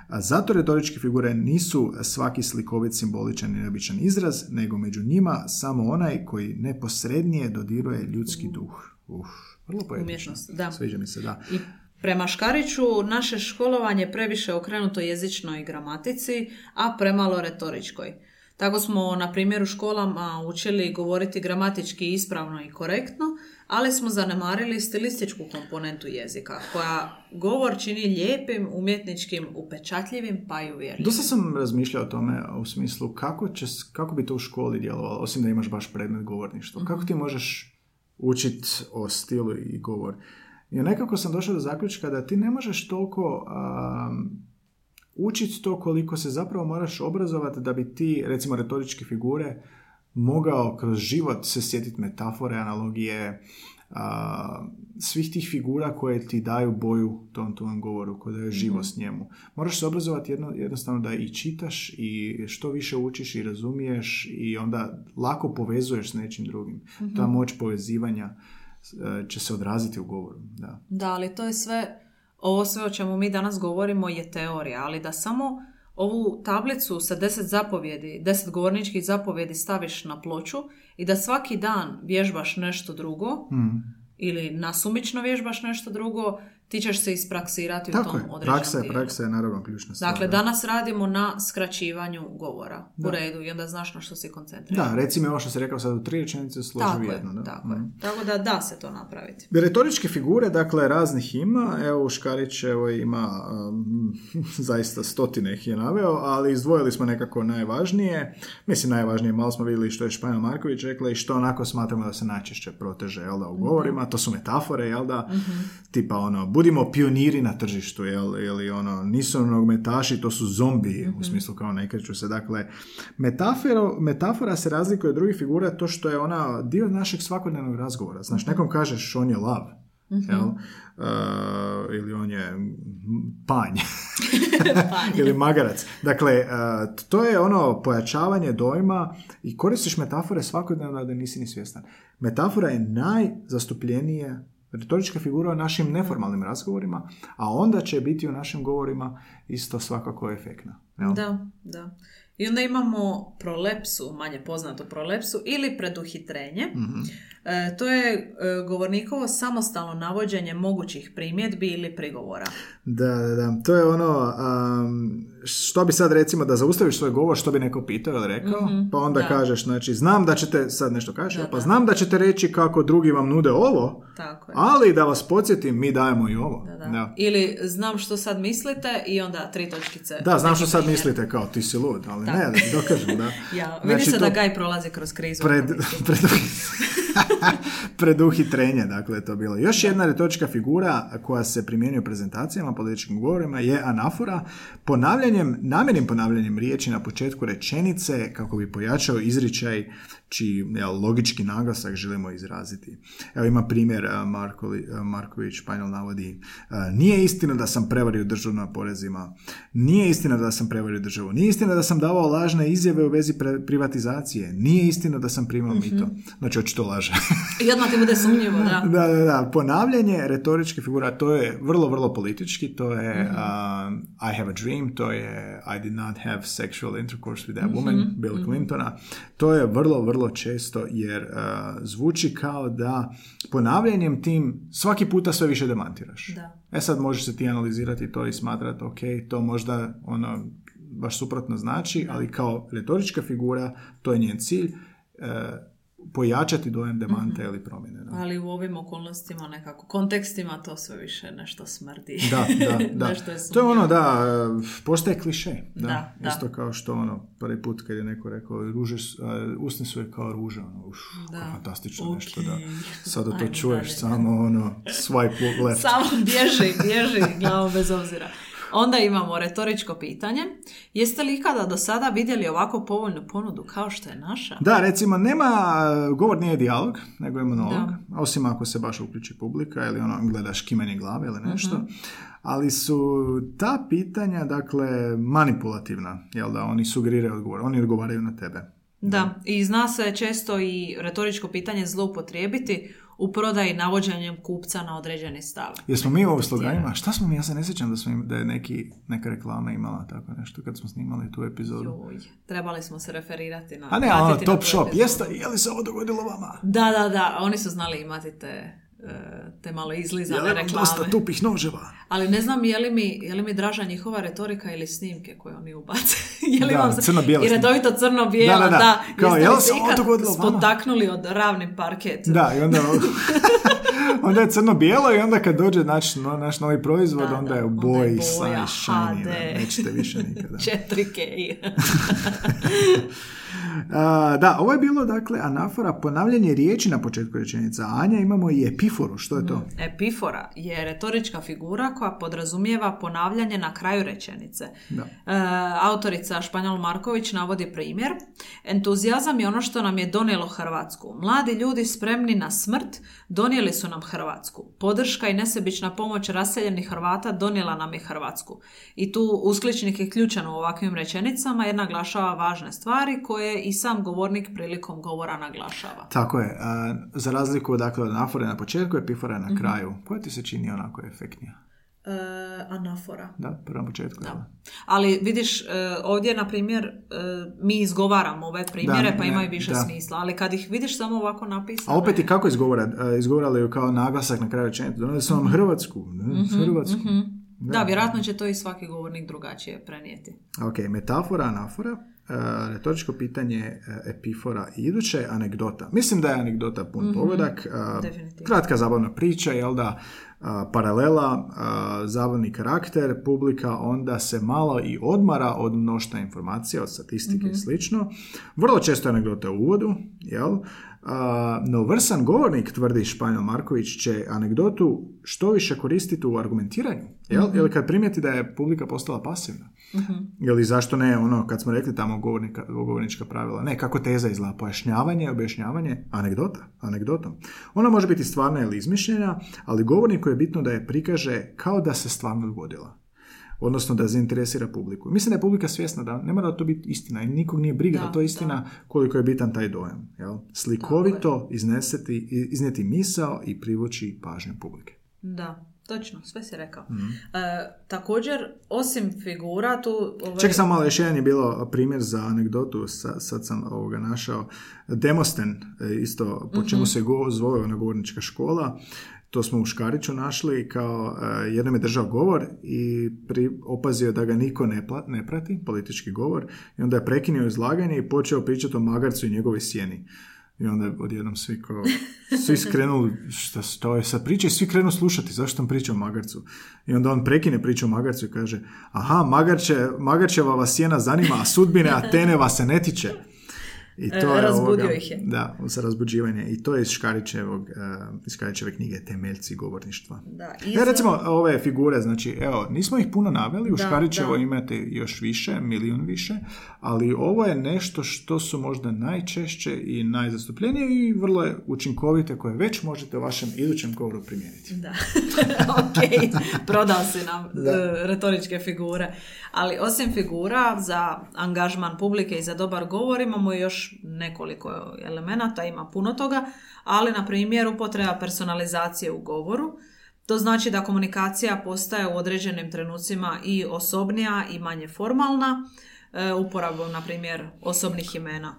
A zato retoričke figure nisu svaki slikovit, simboličan i neobičan izraz, nego među njima samo onaj koji neposrednije dodiruje ljudski duh. Uf, vrlo. Umješnost, da. Sviđa mi se, da. I prema Škariću naše školovanje je previše okrenuto jezičnoj gramatici, a premalo retoričkoj. Tako smo, na primjer, u školama učili govoriti gramatički ispravno i korektno, ali smo zanemarili stilističku komponentu jezika, koja govor čini lijepim, umjetničkim, upečatljivim pa i uvjerljivim. Dosta sam razmišljao o tome u smislu kako, će, kako bi to u školi djelovalo, osim da imaš baš predmet govorništva. Kako ti možeš učit o stilu i govor. I nekako sam došao do zaključka da ti ne možeš toliko um, učiti to koliko se zapravo moraš obrazovati da bi ti, recimo retoričke figure, mogao kroz život se sjetiti metafore, analogije, a, svih tih figura koje ti daju boju tom tom govoru, koje daju živost njemu. Moraš se obrazovati jedno, jednostavno da i čitaš i što više učiš i razumiješ i onda lako povezuješ s nečim drugim. Ta moć povezivanja e, će se odraziti u govoru. Da. Da, ali to je sve, ovo sve o čemu mi danas govorimo je teorija, ali da samo ovu tablicu sa deset zapovjedi, deset govorničkih zapovjedi staviš na ploču i da svaki dan vježbaš nešto drugo ili nasumično vježbaš nešto drugo, ti ćeš se ispraksirati u Tako tom je, određenom praksa je, praksa je naravno ključna stvar. Dakle, da. danas radimo na skraćivanju govora. U redu, i onda znaš na što si koncentriran. Da, reci mi ovo što si rekao sad u tri rečenice složi tako u je, jedno. Da. tako je. Mhm. Tako da da se to napraviti. Retoričke figure, dakle, raznih ima. Evo, Škarić evo, ima um, zaista stotine ih je naveo, ali izdvojili smo nekako najvažnije. Mislim, najvažnije, malo smo vidjeli što je Španjol Marković rekla i što onako smatramo da se najčešće proteže, jel da, u govorima. To su metafore, jel da, tipa ono, budimo pioniri na tržištu, jel, ili ono, nisu nogometaši, to su zombiji, u smislu kao ne kreću se. Dakle, metaforo, metafora se razlikuje od drugih figura to što je ona dio našeg svakodnevnog razgovora. Znaš, nekom kažeš on je lav, jel? Uh, ili on je panj. ili magarac. Dakle, uh, to je ono pojačavanje dojma i koristiš metafore svakodnevno da nisi ni svjestan. Metafora je najzastupljenije retorička figura u našim neformalnim razgovorima, a onda će biti u našim govorima isto svakako efektna. jel? Da, da. I onda imamo prolepsu, manje poznatu prolepsu, ili preduhitrenje. Mhm. E, to je e, govornikovo samostalno navođenje mogućih primjedbi ili prigovora. Da, da, da. To je ono, um, što bi sad recimo da zaustaviš svoj govor, što bi neko pitao ili rekao, pa onda da. kažeš, znači, znam da ćete, sad nešto kažeš, Da, pa da. znam da ćete reći kako drugi vam nude ovo, Tako je. ali da vas podsjetim, mi dajemo i ovo. Da, da. Da. Ili znam što sad mislite i onda tri točkice. Da, znam što sad primjer. mislite, kao ti si lud, ali Tako. ne, da dokažem, da. Ja, vidi Znači, se to- da Gaj prolazi kroz krizu. Pred, pred, preduhitrenje, dakle to bilo. Još jedna retorička figura koja se primjenjuje u prezentacijama, političkim govorima je anafora. Ponavljanjem, namjernim ponavljanjem riječi na početku rečenice kako bi pojačao izričaj čiji jel, logički naglasak želimo izraziti. Evo ima primjer a, Markoli, a, Marković Španjol navodi a, nije istina da sam prevario državu na porezima, nije istina da sam prevario državu, nije istina da sam davao lažne izjave u vezi pre- privatizacije, nije istina da sam primao mito. Znači, očito laže. I odmah ti bude sumnjivo, da. da, da, da. Ponavljanje retoričke figura, to je vrlo, vrlo politički, to je um, I have a dream, to je I did not have sexual intercourse with that woman, Bill Clintona. To je vrlo, vrlo često jer uh, zvuči kao da ponavljanjem tim svaki puta sve više demantiraš. Da. E sad možeš se ti analizirati to i smatrati, ok, to možda ono baš suprotno znači, ali kao retorička figura, to je njen cilj, e, pojačati dojam demanta ili promjene. Da. Ali u ovim okolnostima nekako, kontekstima to sve više nešto smrdi. Da, da, da. Nešto je to je ono, da, postaje kliše. Da, Da, da. Isto kao što ono, prvi put kad je neko rekao, ruže, usni su je kao ruža, ono, uf, fantastično Ok. nešto, da. Sada to Ajmo čuješ dalje. samo, ono, swipe left. Samo bježi, bježi glavom bez obzira. Onda imamo retoričko pitanje. Jeste li ikada do sada vidjeli ovako povoljnu ponudu kao što je naša? Da, recimo, nema, govor nije dijalog, nego je monolog, Da. osim ako se baš uključi publika ili ono, gledaš kimanje glave ili nešto. Mhm. Ali su ta pitanja, dakle, manipulativna, jel da, oni sugeriraju odgovor, oni odgovaraju na tebe. Da, i zna se često i retoričko pitanje zloupotrijebiti u prodaji navođenjem kupca na određeni stav. Jesmo mi u sloganima, šta smo mi, ja se ne sjećam da, smo im, da je neki, neka reklama imala tako nešto kad smo snimali tu epizodu. Joj, trebali smo se referirati na... A ne, ali ono, na Top Shop, jeste, je li se ovo dogodilo vama? Da, da, da, oni su znali imati te, te malo izlizane imam reklame. dosta tupih noževa? Ali ne znam je li, mi, je li mi draža njihova retorika ili snimke koje oni ubace. je li Da, vam crno-bijele I redovito crno-bijela, Da, da, da. Kao, jel se ovo spotaknuli od ravni parket? Da, i onda, onda je crno-bijelo i onda kad dođe naš, no, naš novi proizvod, Da, onda da, je u boji shiny, HD. ne, nećete više nikada. 4K. Da, ovo je bilo, dakle, anafora, ponavljanje riječi na početku rečenica. Anja, imamo i epiforu, što je to? Epifora je retorička figura koja podrazumijeva ponavljanje na kraju rečenice. Da. E, autorica Španjol Marković navodi primjer. Entuzijazam je ono što nam je donijelo Hrvatsku. Mladi ljudi spremni na smrt donijeli su nam Hrvatsku. Podrška i nesebična pomoć raseljenih Hrvata donijela nam je Hrvatsku. I tu uskličnik je ključan u ovakvim rečenicama jer naglašava važne stvari koje i sam govornik prilikom govora naglašava. Tako je. a, za razliku dakle, od anafore na početku, epifora na Mhm. kraju. Koja ti se čini onako efektnija? E, anafora. Da, prvo na početku. Da. Ali vidiš, e, ovdje, na primjer, e, mi izgovaramo ove primjere, Da, pa ne, imaju više da. smisla. Ali kad ih vidiš samo ovako napisane... A opet i kako izgovara? A, Izgovarali ju kao naglasak na kraju rečenice. Donijeli su vam Hrvatsku. Ne, Hrvatsku. Mhm. Da, vjerojatno će to i svaki govornik drugačije prenijeti. Ok, metafora, anafora, e, retoričko pitanje, e, epifora i iduće anegdota. Mislim da je anegdota pun pogodak. e, Mhm. Kratka zabavna priča, jel da, paralela, zabavni karakter, publika onda se malo i odmara od mnošta informacija, od statistike Mhm. i slično. Vrlo često je anegdota u uvodu, jel? No vrsan govornik, tvrdi Španjol Marković, će anegdotu što više koristiti u argumentiranju. Jel? Ili kad primijeti da je publika postala pasivna. Ili zašto ne, ono, kad smo rekli tamo govornika, govornička pravila, ne, kako teza izgleda, pojašnjavanje, objašnjavanje, anegdota, anegdotom. Ona može biti stvarna ili izmišljena, ali govorniku je bitno da je prikaže kao da se stvarno dogodila. Odnosno da zainteresira publiku. Mislim da je publika svjesna da ne mora to biti istina i nikog nije briga Da, da to je istina koliko je bitan taj dojam. Jel? Slikovito izneseti, iznijeti misao i privući pažnju publike. Da, točno, sve si rekao. Mhm. E, također, osim figura, tu... Ovaj, Ček samo malo, još jedan je bilo primjer za anegdotu, sa- sad sam ovoga našao. Demosten, e, isto po čemu se go, zove ona govornička škola, to smo u Škariću našli, kao e, jednom je držao govor i pri, opazio da ga niko ne, pla- ne prati, politički govor, i onda je prekinuo izlaganje i počeo pričati o magarcu i njegovoj sjeni. I onda je odjednom svi kao, svi skrenuli, šta to je sad priča i svi krenu slušati, zašto on priča o magarcu. I onda on prekine priču o magarcu i kaže, aha, magarče, magarčeva vas sjena zanima, a sudbine Atene vas se ne tiče. I to E, je razbudio ovoga- ih je. Da, za razbuđivanje. I to je iz Škarićevog, e, iz Škarićeve knjige Temeljci govorništva. Da, Ja, recimo, ove figure, znači, evo, nismo ih puno naveli, u Da, Škarićevo da. imate još više, milijun više, ali ovo je nešto što su možda najčešće i najzastupljenije i vrlo je učinkovite koje već možete u vašem idućem govoru primijeniti. Da, ok, prodao si nam e, retoričke figure. Ali osim figura za angažman publike i za dobar govor imamo još nekoliko elemenata, ima puno toga, ali na primjer upotreba personalizacije u govoru. To znači da komunikacija postaje u određenim trenucima i osobnija i manje formalna, e, uporabom, na primjer, osobnih imena.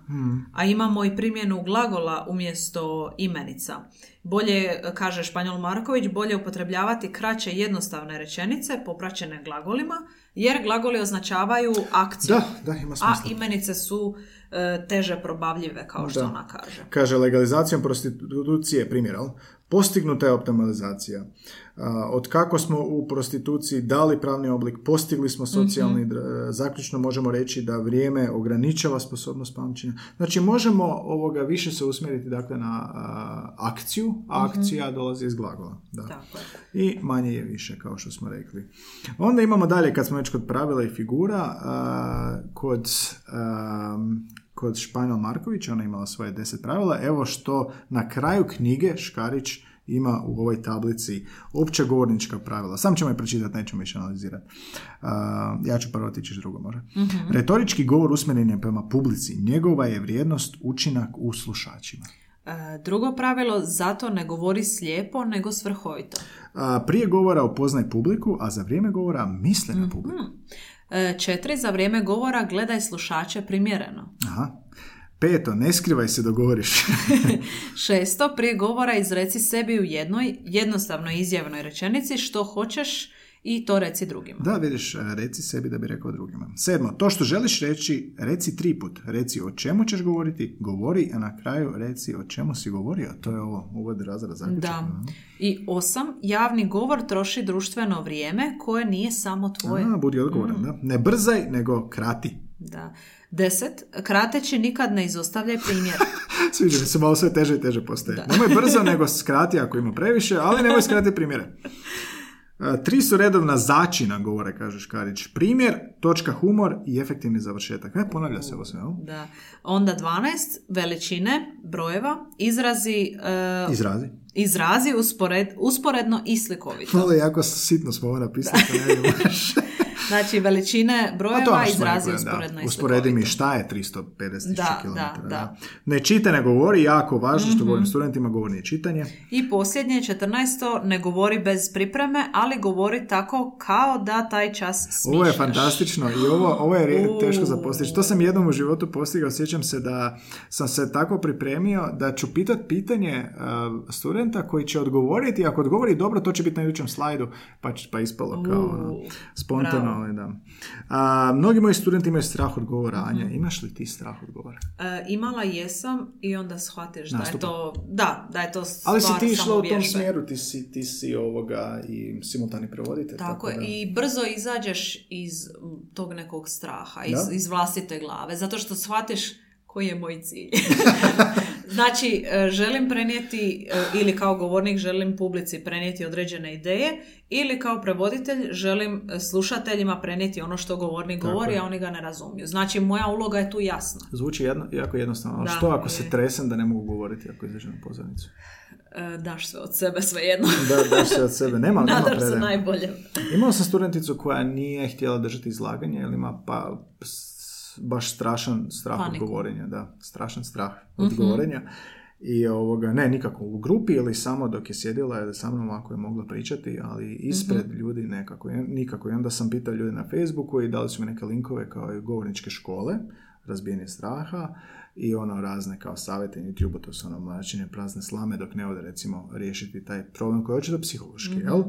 A imamo i primjenu glagola umjesto imenica. Bolje, kaže Španjol Marković, bolje upotrebljavati kraće jednostavne rečenice popraćene glagolima, jer glagoli označavaju akciju. Da, da, ima A imenice su teže probavljive, kao što Da. ona kaže. Kaže, legalizacijom prostitucije, primjer, postignuta je optimalizacija. A, Od kako smo u prostituciji dali pravni oblik, postigli smo socijalni, Mhm. dr- zaključno možemo reći da vrijeme ograničava sposobnost pamćenja. Znači, možemo ovoga više se usmjeriti dakle, na a, akciju, a akcija dolazi iz glagola. Da. Mhm. Tako. I manje je više, kao što smo rekli. Onda imamo dalje, kad smo već kod pravila i figura, a, kod, am, kod Španjol Markovića, ona je imala svoje deset pravila. Evo što na kraju knjige Škarić ima u ovoj tablici opće govornička pravila. Sam ćemo je pročitati, nećemo više analizirati. A, ja ću prvo tići drugo, može. Retorički govor usmjeren je prema publici. Njegova je vrijednost učinak u slušačima. E, drugo pravilo, zato ne govori slijepo, nego svrhovito. Prije govora upoznaj publiku, a za vrijeme govora misli na publiku. E, četiri, za vrijeme govora gledaj slušače primjereno. Aha. Peto, ne skrivaj se, dogovoriš. Šesto, prije govora izreci sebi u jednoj jednostavnoj izjavnoj rečenici što hoćeš i to reci drugima. Da, vidiš, reci sebi da bi rekao drugima. Sedmo, to što želiš reći, reci tri put. Reci o čemu ćeš govoriti, govori, a na kraju reci o čemu si govorio. To je ovo uvod razred zaključak. Da. I osam, javni govor troši društveno vrijeme koje nije samo tvoje. A, budi odgovoran, da. Ne brzaj, nego krati. Da. Deset, krateći nikad ne izostavljaj primjer. Sviđa mi se, malo sve teže i teže postaje. Nemoj brzo, nego skrati ako ima previše, ali nemoj skrati primjere. E, Tri su redovna začina, govore, kaže Škarić. Primjer, točka humor i efektivni završetak. E, ponavlja se ovo sve, jel? Da. Onda 12, veličine, brojeva, izrazi, e, Izrazi. izrazi uspored, usporedno i slikovito. Malo jako sitno smo ovo napisali, Znači, veličine brojeva, što smo izrazi rekli, da. usporedno Usporedi mi šta je 350 Da, km. da, da. Ne čita, ne govori, jako važno Mhm. što govorim studentima, govori je čitanje. I posljednje, 14. ne govori bez pripreme, ali govori tako kao da taj čas smišljaš. Ovo je fantastično i ovo, ovo je teško za postići. To sam jednom u životu postigao, sjećam se da sam se tako pripremio da ću pitat pitanje uh, studenta koji će odgovoriti, ako odgovori dobro, to će biti na idućem slajdu, pa, će- pa ispalo kao U, ono, spontano. bravo. Ali Da. A, mnogi moji studenti imaju strah od govora. Anja, imaš li ti strah od govora? E, imala jesam i onda shvatiš da je to, da, da je to stvar Ali si ti išla u tom smjeru, ti si, ti si ovoga i simultani prevoditelj. Tako je, da. i brzo izađeš iz tog nekog straha, iz, iz vlastite glave, zato što shvatiš koji je moj cilj. znači, e, želim prenijeti, e, ili kao govornik želim publici prenijeti određene ideje, ili kao prevoditelj želim e, slušateljima prenijeti ono što govornik Tako govori, je. a oni ga ne razumiju. Znači, moja uloga je tu jasna. Zvuči jedno, jako jednostavno. Da, što ako je. se tresem da ne mogu govoriti ako izađem na pozornicu? Daš sve od sebe, svejedno. Da, daš se od sebe. Nema, nema se najbolje. Imao sam studenticu koja nije htjela držati izlaganje, jer ima pa baš strašan strah od Paniku. govorenja. Da, strašan strah od Mhm. govorenja. I ovoga, ne nikako u grupi ili samo dok je sjedila je sa mnom ako je mogla pričati, ali ispred Mhm. ljudi nekako, nikako. I onda sam pitao ljude na Facebooku i dali su mi neke linkove kao i govorničke škole, razbijanje straha i ono razne kao savjete na YouTube, to su ono mlačenje prazne slame dok ne ode recimo riješiti taj problem koji je očito psihološki, jel?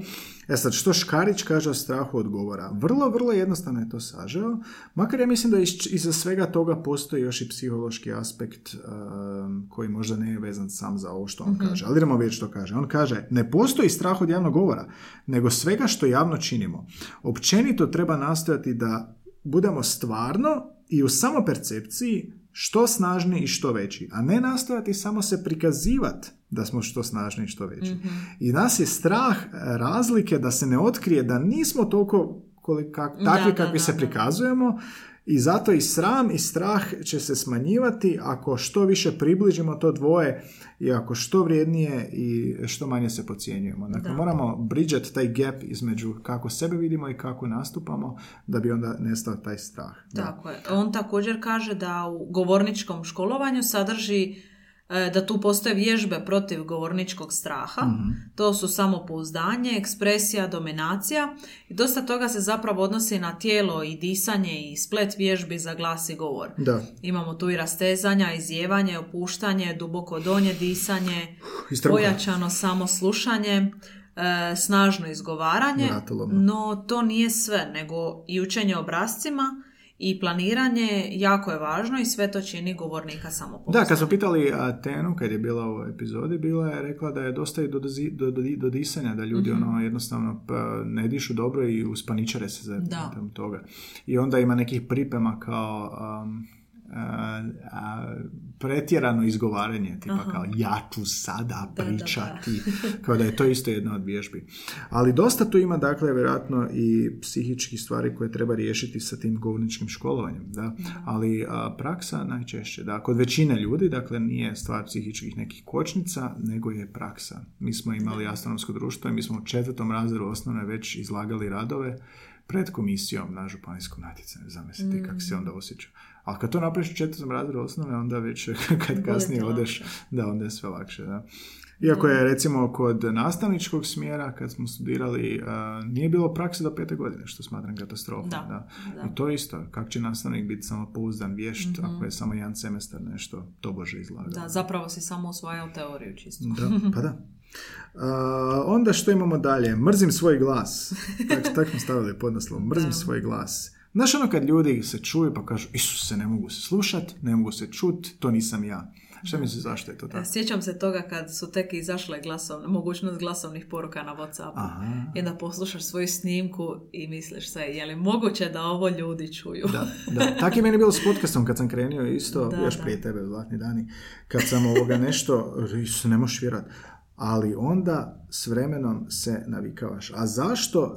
E sad, što Škarić kaže o strahu od govora? Vrlo, vrlo jednostavno je to sažeo, makar ja mislim da iš- iza svega toga postoji još i psihološki aspekt um, koji možda ne je vezan sam za ovo što on kaže. Ali idemo vidjeti što kaže. On kaže, ne postoji strah od javnog govora, nego svega što javno činimo. Općenito treba nastojati da budemo stvarno i u samopercepciji što snažniji i što veći, a ne nastojati samo se prikazivati da smo što snažniji i što veći. I nas je strah e, razlike da se ne otkrije da nismo toliko kolika, takvi Da, da, kakvi da, se da. prikazujemo i zato i sram i strah će se smanjivati ako što više približimo to dvoje i ako što vrijednije i što manje se podcjenjujemo. Dakle, Da. moramo bridget taj gap između kako sebe vidimo i kako nastupamo da bi onda nestao taj strah. Da. Tako je. On također kaže da u govorničkom školovanju sadrži da tu postoje vježbe protiv govorničkog straha. Mhm. To su samopouzdanje, ekspresija, dominacija. I dosta toga se zapravo odnosi na tijelo i disanje i splet vježbi za glas i govor. Da, Imamo tu i rastezanja, izjevanje, opuštanje, duboko donje disanje, pojačano samoslušanje, e, snažno izgovaranje, Vratolomno. no to nije sve, nego i učenje obrazcima i planiranje jako je važno i sve to čini govornika samopouzdanja. Da, kad smo pitali a, Tenu, kad je bila u epizodi, bila je rekla da je dosta i do, do, do, do disanja, da ljudi Mhm. ono jednostavno pa, ne dišu dobro i uspaničare se za Da. toga. I onda ima nekih priprema kao um, a, a, pretjerano izgovaranje, tipa Aha. kao ja ću sada Da, da, da. pričati, kao da je to isto jedna od vježbi. Ali dosta tu ima, dakle, vjerojatno i psihičkih stvari koje treba riješiti sa tim govorničkim školovanjem, da. Ali a, praksa najčešće, da, kod većine ljudi, dakle, nije stvar psihičkih nekih kočnica, nego je praksa. Mi smo imali astronomsko društvo i mi smo u četvrtom razredu osnovne već izlagali radove pred komisijom na županijskom natjecanju. Zamislite kako se onda osjeća. Ali kad to napraviš u četvrtom razredu osnove, onda već kad kasnije odeš, da, onda je sve lakše, da. Iako je recimo kod nastavničkog smjera kad smo studirali a, nije bilo prakse do pete godine što smatram katastrofom. Da, Da. da. Mhm. I to je isto. Kako će nastavnik biti samo pouzdan vješt ako je samo jedan semestar nešto tobože izlagao. Da, zapravo si samo usvajao teoriju čisto. Da, pa da. A, onda što imamo dalje? Mrzim svoj glas. Tak, tak smo stavili podnaslov. Mrzim svoj glas. Znaš ono kad ljudi se čuju pa kažu Isuse, ne mogu se slušat, ne mogu se čut, to nisam ja. Šta misliš zašto je to tako? Sjećam se toga kad su tek izašle glasovne, mogućnost glasovnih poruka na Whatsappu. Aha. I onda poslušaš svoju snimku i misliš se, je li moguće da ovo ljudi čuju? Da, da. Tako je meni bilo s podcastom kad sam krenio isto, Da, još da. prije tebe, zlatni dani, kad sam ovoga nešto, ne možeš vjerat. Ali onda s vremenom se navikavaš. A zašto,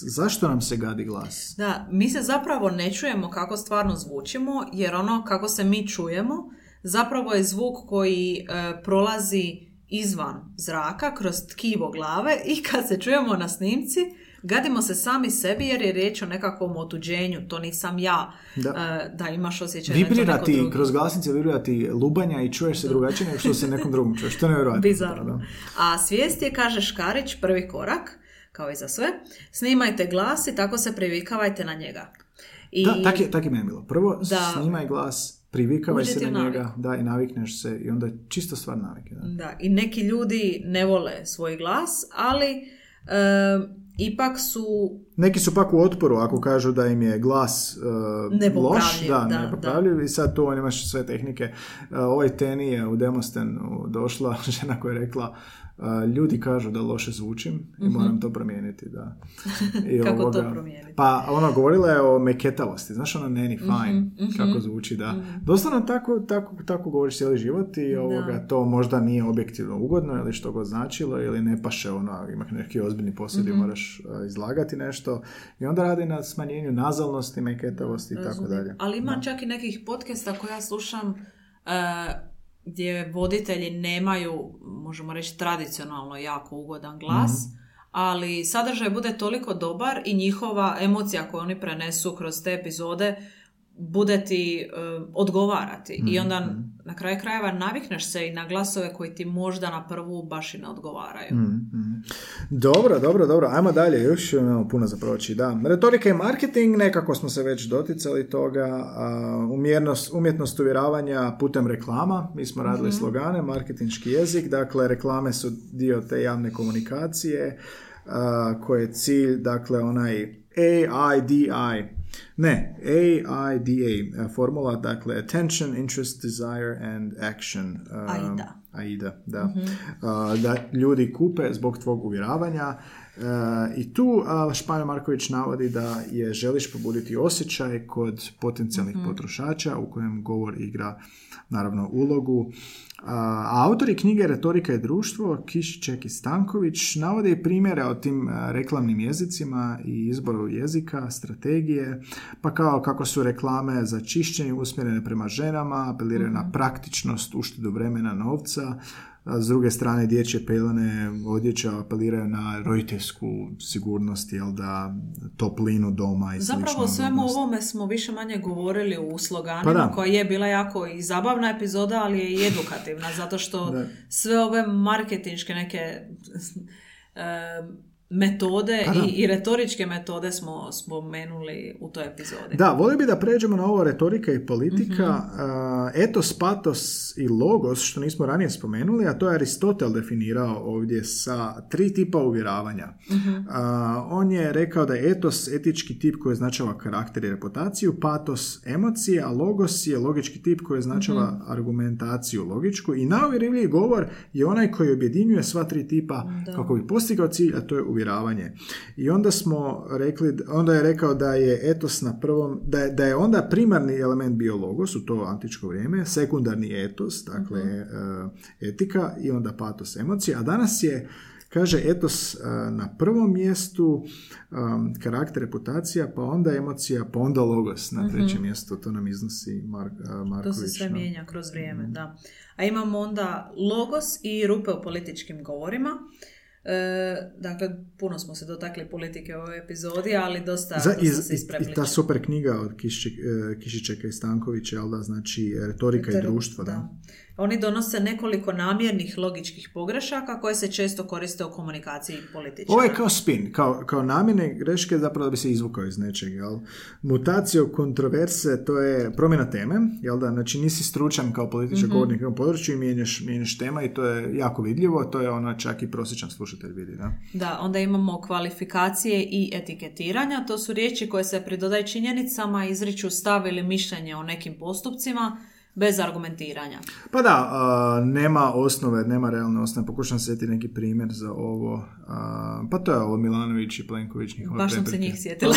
zašto nam se gadi glas? Da, mi se zapravo ne čujemo kako stvarno zvučimo, jer ono kako se mi čujemo, zapravo je zvuk koji e, prolazi izvan zraka, kroz tkivo glave i kad se čujemo na snimci, gadimo se sami sebi jer je riječ o nekakvom otuđenju, to nisam ja, Da. e, da imaš osjećaj da je to Vibrira neko drugi. kroz glasnice vibrira ti lubanja i čuješ se drugačije nego što se nekom drugom čuješ. To je nevjerojatno. Bizarno. A svijest je, kaže Škarić, prvi korak, kao i za sve. Snimajte glas i tako se privikavajte na njega. I Da, tak je, tak je meni bilo. Prvo Da. snimaj glas, privikavaj se na njega, da, i navikneš se i onda je čisto stvar navike. Da. Da, i neki ljudi ne vole svoj glas, ali e, ipak su Neki su pak u otporu ako kažu da im je glas uh, loš, da, da, nepopravljiv i sad tu on imaš sve tehnike. Uh, ovoj Teni je u Demostenu došla žena koja je rekla uh, ljudi kažu da loše zvučim i moram to promijeniti, da. I Mhm. Kako to promijeniti? Pa ono, govorila je o meketavosti, znaš ono neni, Mhm, fine, kako zvuči, da. Doslovno tako, tako, tako govoriš cijeli život i ovoga, to možda nije objektivno ugodno ili što god značilo ili ne paše ono, ima neki ozbiljni posao Mhm. moraš uh, izlagati nešto i onda radi na smanjenju nazalnosti, meketavosti i tako dalje. Ali ima čak i nekih podcasta koje ja slušam e, gdje voditelji nemaju, možemo reći, tradicionalno jako ugodan glas, Mhm. ali sadržaj bude toliko dobar i njihova emocija koju oni prenesu kroz te epizode bude ti e, odgovarati. I Mhm, onda na kraju krajeva navikneš se i na glasove koji ti možda na prvu baš i ne odgovaraju. Mhm. Dobro, dobro, dobro. Ajmo dalje, još imamo puno za proći. Da. Retorika i marketing, nekako smo se već doticali toga. Umjernost, umjetnost uvjeravanja putem reklama. Mi smo radili slogane, marketinški jezik. Dakle, reklame su dio te javne komunikacije a, koje je cilj, dakle, onaj AIDI. Ne, AIDA, formula, dakle, attention, interest, desire and action. A, AIDA. AIDA, da. A, da ljudi kupe zbog tvog uvjeravanja. I tu Španjo Marković navodi da je želiš pobuditi osjećaj kod potencijalnih potrošača u kojem govor igra naravno ulogu. A autori knjige Retorika i društvo, Kišiček i Stanković, navode i primjere o tim a, reklamnim jezicima i izboru jezika, strategije, pa kao kako su reklame za čišćenje usmjerene prema ženama, apeliraju na praktičnost, uštedu vremena, novca, a s druge strane dječje pelene odjeća apeliraju na roditeljsku sigurnost, jel da, toplinu doma i Zapravo slično. o svemu ovome smo više manje govorili u sloganima, Pa da. koja je bila jako i zabavna epizoda, ali je i edukativna, zato što Da. sve ove marketinške neke metode Pa da. i, i retoričke metode smo spomenuli u toj epizodi. Da, volio bi da pređemo na ovo retorika i politika, Mhm. a, etos, patos i logos, što nismo ranije spomenuli, a to je Aristotel definirao ovdje sa tri tipa uvjeravanja. Mhm. A, on je rekao da je etos etički tip koji označava karakter i reputaciju, patos emocije, a logos je logički tip koji označava Mhm. argumentaciju logičku i najuvjerljiviji govor je onaj koji objedinjuje sva tri tipa kako bi postigao cilj, a to je uvjeravanje. I onda smo rekli, onda je rekao da je etos na prvom, da je, da je onda primarni element bio logos u to antičko vrijeme, sekundarni etos, dakle e, etika i onda patos emocije, a danas je Kaže etos e, na prvom mjestu, um, karakter, reputacija, pa onda emocija, pa onda logos na trećem mjestu. To nam iznosi Mark, uh, To Marković. se sve mijenja kroz vrijeme, Mhm. da. A imamo onda logos i rupe u političkim govorima. E, dakle, puno smo se dotakli politike u ovoj epizodi, ali dosta, Za, dosta i, se i- isprepliče. i ta super knjiga od Kišiček, e, Kišičeka i Stankovića, jel da, znači retorika i Ter- društvo, da. Oni donose nekoliko namjernih logičkih pogrešaka koje se često koriste u komunikaciji političara. Ovo je kao spin, kao, kao namjene greške zapravo da bi se izvukao iz nečeg, jel? Mutacio kontroverse, to je promjena teme, jel da? Znači nisi stručan kao političar govornik u ovom području i mijenjaš, mijenjaš tema i to je jako vidljivo, to je ono čak i prosječan slušatelj vidi, da? Da, onda imamo kvalifikacije i etiketiranja. To su riječi koje se pridodaju činjenicama, izriču stav ili mišljenje o nekim postupcima bez argumentiranja. Pa da, a, nema osnove, nema realne osnove. Pokušam se sjetiti neki primjer za ovo. A, pa to je ovo Milanović i Plenković njihove Baš sam se njih sjetila.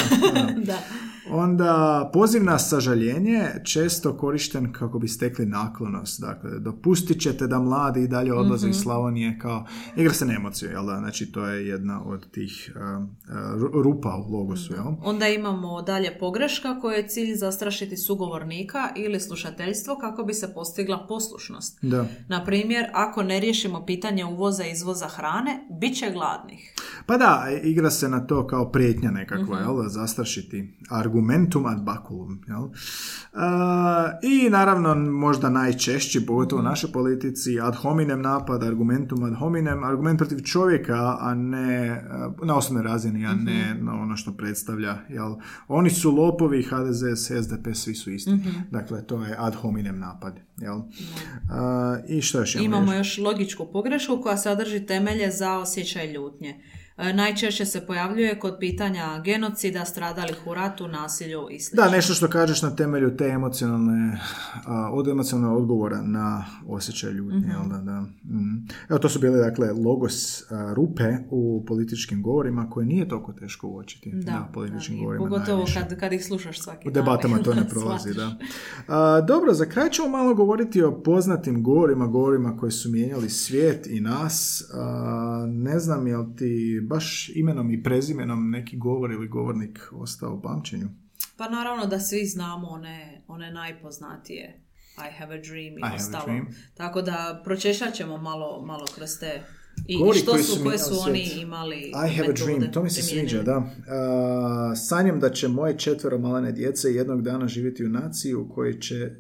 Da. Onda poziv na sažaljenje često korišten kako bi stekli naklonost. Dakle, dopustit ćete da mladi i dalje odlaze iz Slavonije kao igra se na emociju, jel da? Znači, to je jedna od tih a, ru- rupa u logosu, jel? Onda imamo dalje pogreška koja je cilj zastrašiti sugovornika ili slušateljstvo kako bi se postigla poslušnost. Da. Na primjer, ako ne riješimo pitanje uvoza i izvoza hrane, bit će gladnih. Pa da, igra se na to kao prijetnja nekakva, jel, da zastrašiti argumentum ad baculum, jel. A, I naravno, možda najčešći, pogotovo u našoj politici, ad hominem napad, argumentum ad hominem, argument protiv čovjeka, a ne a, na osobnoj razini, a ne na ono što predstavlja, jel. Oni su lopovi, HDZ, SDP, svi su isti. Dakle, to je ad hominem napad, jel. A, I što još imamo? Imamo još? još logičku pogrešku koja sadrži temelje za osjećaj ljutnje. E, Najčešće se pojavljuje kod pitanja genocida, stradalih u ratu, nasilju i sl. Da, nešto što kažeš na temelju te emocionalne, od emocionalnog odgovora na osjećaj ljutnje, Mhm. jel da, da. Mm. Evo, to su bile, dakle, logos a, rupe u političkim govorima koje nije toliko teško uočiti Da, na političkim da, govorima Pogotovo kad, kad ih slušaš svaki U debatama to ne prolazi, da. A, dobro, za kraj ćemo malo govoriti o poznatim govorima, govorima koji su mijenjali svijet i nas. A, ne znam jel ti baš imenom i prezimenom neki govor ili govornik ostao u pamćenju. Pa naravno da svi znamo one, one najpoznatije. I have a dream i ostalo. Tako da pročešat ćemo malo, malo kroz te i Govori što su, koje su oni imali I have a dream, to mi se sviđa, da. A, sanjam da će moje četvero malene djece jednog dana živjeti u naciji u kojoj će, e,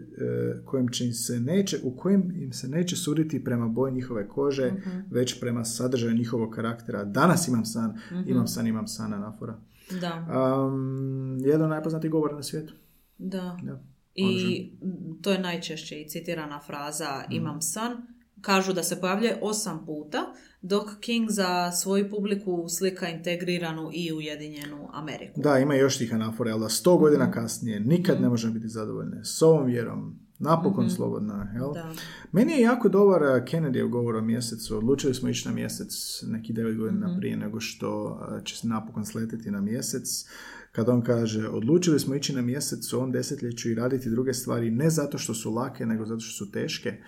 kojem će im se neće, u kojem im se neće suditi prema boji njihove kože, Mhm. već prema sadržaju njihovog karaktera. Danas imam san, Mhm. imam san, imam san, anafora. Da, Um, jedan od najpoznatijih govora na svijetu. da. Da. I to je najčešće i citirana fraza Mhm. imam san. Kažu da se pojavljuje osam puta, dok King za svoju publiku slika integriranu i ujedinjenu Ameriku. Da, ima još tih anafora, jel da sto godina kasnije nikad ne možemo biti zadovoljni. S ovom vjerom, napokon slobodna, jel? Da. Meni je jako dobar uh, Kennedyjev govor o mjesecu. Odlučili smo ići na mjesec neki devet godina prije nego što uh, će se napokon sletiti na mjesec. Kad on kaže, odlučili smo ići na mjesec u ovom desetljeću i raditi druge stvari ne zato što su lake, nego zato što su teške.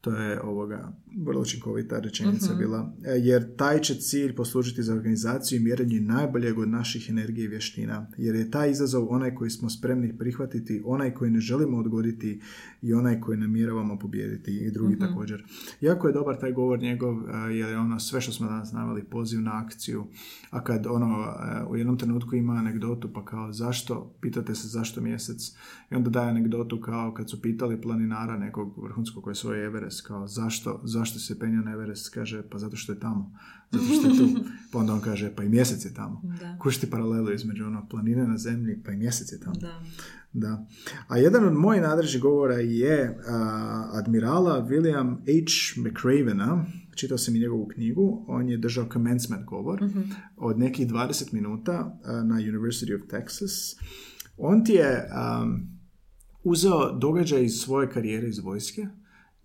To je ovoga vrlo učinkovita rečenica bila. E, Jer taj će cilj poslužiti za organizaciju i mjerenje najboljeg od naših energije i vještina. Jer je taj izazov onaj koji smo spremni prihvatiti, onaj koji ne želimo odgoditi i onaj koji namjeravamo pobijediti i drugi također. Jako je dobar taj govor njegov, e, jer je ono sve što smo danas naveli, poziv na akciju. A kad ono e, u jednom trenutku ima anegdotu pa kao zašto, pitate se zašto mjesec i onda daje anegdotu kao kad su pitali planinara nekog vrhunskog koji je svoj Everest kao zašto, zašto se penio na Everest kaže pa zato što je tamo, zato što je tu pa onda on kaže pa i mjesec je tamo Da. kušti paralelu između ono planine na zemlji pa i mjesec je tamo Da. da. A jedan od mojih nadrežnih govora je a, admirala William H. McRavena, čitao sam i njegovu knjigu, on je držao commencement govor od nekih 20 minuta a, na University of Texas. On ti je um, uzeo događaj iz svoje karijere iz vojske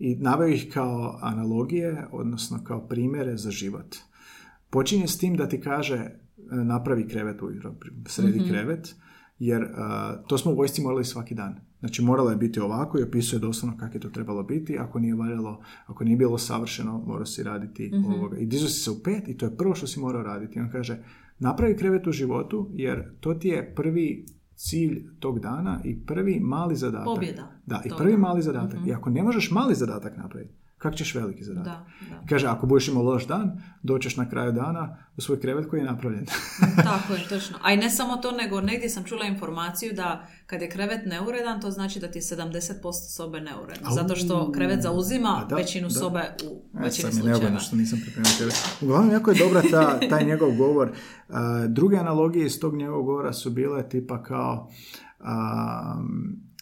i naveo ih kao analogije, odnosno kao primjere za život. Počinje s tim da ti kaže e, napravi krevet ujutro, sredi krevet, jer a, to smo u vojsci morali svaki dan. Znači moralo je biti ovako i opisuje doslovno kako je to trebalo biti. Ako nije valjalo, ako nije bilo savršeno, morao si raditi ovoga. I dizu si se u pet i to je prvo što si morao raditi. On kaže, napravi krevet u životu jer to ti je prvi cilj tog dana i prvi mali zadatak. Pobjeda Da, i prvi dana. mali zadatak. I ako ne možeš mali zadatak napraviti, Kak ćeš veliki zadatak? Da, da. Kaže, ako budeš imao loš dan, doćeš na kraju dana u svoj krevet koji je napravljen. Tako je, točno. A i ne samo to, nego negdje sam čula informaciju da kad je krevet neuredan, to znači da ti je 70% sobe neuredno. Au, Zato što krevet zauzima da, većinu da. sobe u E, većini neugodno slučajeva. što nisam pripremio tebe. Uglavnom, jako je dobra ta, taj njegov govor. A, druge analogije iz tog njegovog govora su bile tipa kao um,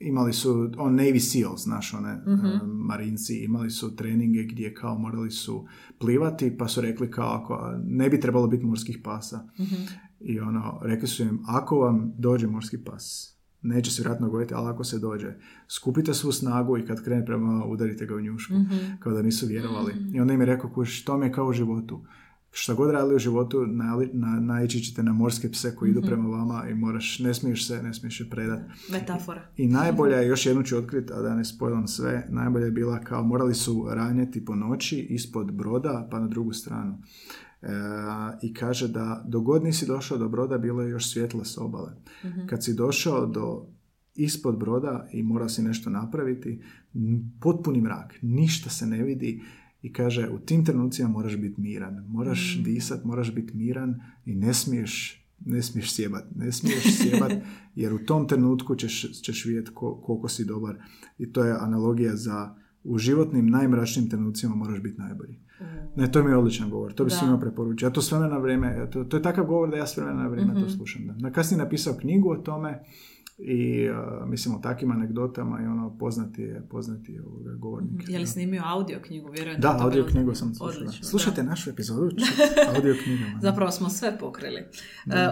imali su on Navy Seals, znaš, one Mhm. uh, marinci, imali su treninge gdje kao morali su plivati, pa su rekli kao ako ne bi trebalo biti morskih pasa. Mhm. I ono, rekli su im, ako vam dođe morski pas, neće se vjerojatno dogoditi, ali ako se dođe, skupite svu snagu i kad krene prema udarite ga u njušku, Mhm. kao da nisu vjerovali. I onda im je rekao, kuš, to mi je kao u životu. Šta god radili u životu, nali- na, naići ćete na morske pse koji idu prema vama i moraš, ne smiješ se, ne smiješ se predat. Metafora. I najbolja je, još jednu ću otkriti, a da ne spojlam sve, najbolja je bila kao morali su ranjeti po noći ispod broda pa na drugu stranu. E, I kaže da dogod nisi došao do broda bilo je još svjetlo s obale. Kad si došao do ispod broda i morao si nešto napraviti, potpuni mrak, ništa se ne vidi i kaže u tim trenucima moraš biti miran, moraš disat, moraš biti miran i ne smiješ ne smiješ sjebat, ne smiješ sjebat jer u tom trenutku ćeš, ćeš vidjeti ko- koliko si dobar i to je analogija za u životnim najmračnijim trenucima moraš biti najbolji. Ne, to mi je odličan govor, to bi Da. svima preporučio. Ja to s vremena na vrijeme, to, to je takav govor da ja s vremena na vrijeme Mhm. to slušam. Da. Na kasnije napisao knjigu o tome i uh, mislim o takvim anegdotama i ono poznati je, poznati je ovoga govornik. Je li snimio audio knjigu? Vjerujem Da, audio knjigu sam. Odlično, Slušajte našu epizodu, audio knjigama. Zapravo smo sve pokrili. E,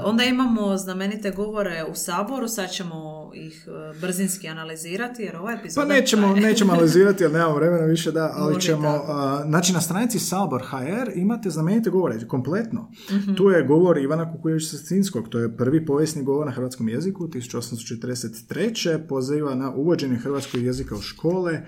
onda imamo znamenite govore u Saboru, sad ćemo ih e, brzinski analizirati jer ova Pa epizoda... nećemo, traje- nećemo analizirati jer nemamo vremena više, da, ali Može ćemo, a, znači na stranici Sabor HR imate znamenite govore, kompletno. Mhm. Tu je govor Ivana Kukuljevića Sacinskog, to je prvi povijesni govor na hrvatskom jeziku, 1843. poziva na uvođenje hrvatskog jezika u škole,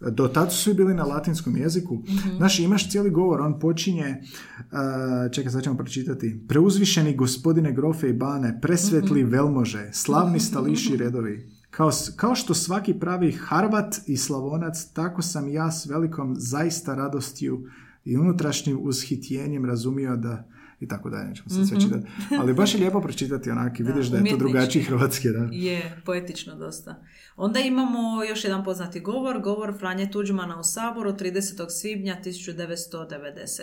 do tad su svi bili na latinskom jeziku. Mhm. Znaš, imaš cijeli govor, on počinje, a, čekaj, sad ćemo pročitati, preuzvišeni gospodine grofe i bane, presvetli Mhm. velmože, slavni stališi redovi, kao, kao što svaki pravi Harvat i Slavonac, tako sam ja s velikom zaista radostju i unutrašnjim ushitjenjem razumio da i tako dalje, nećemo sad sve čitati. Ali baš je lijepo pročitati onak i vidiš da je to drugačiji hrvatski, da. Je, poetično dosta. Onda imamo još jedan poznati govor, govor Franje Tuđmana u Saboru 30. svibnja 1990.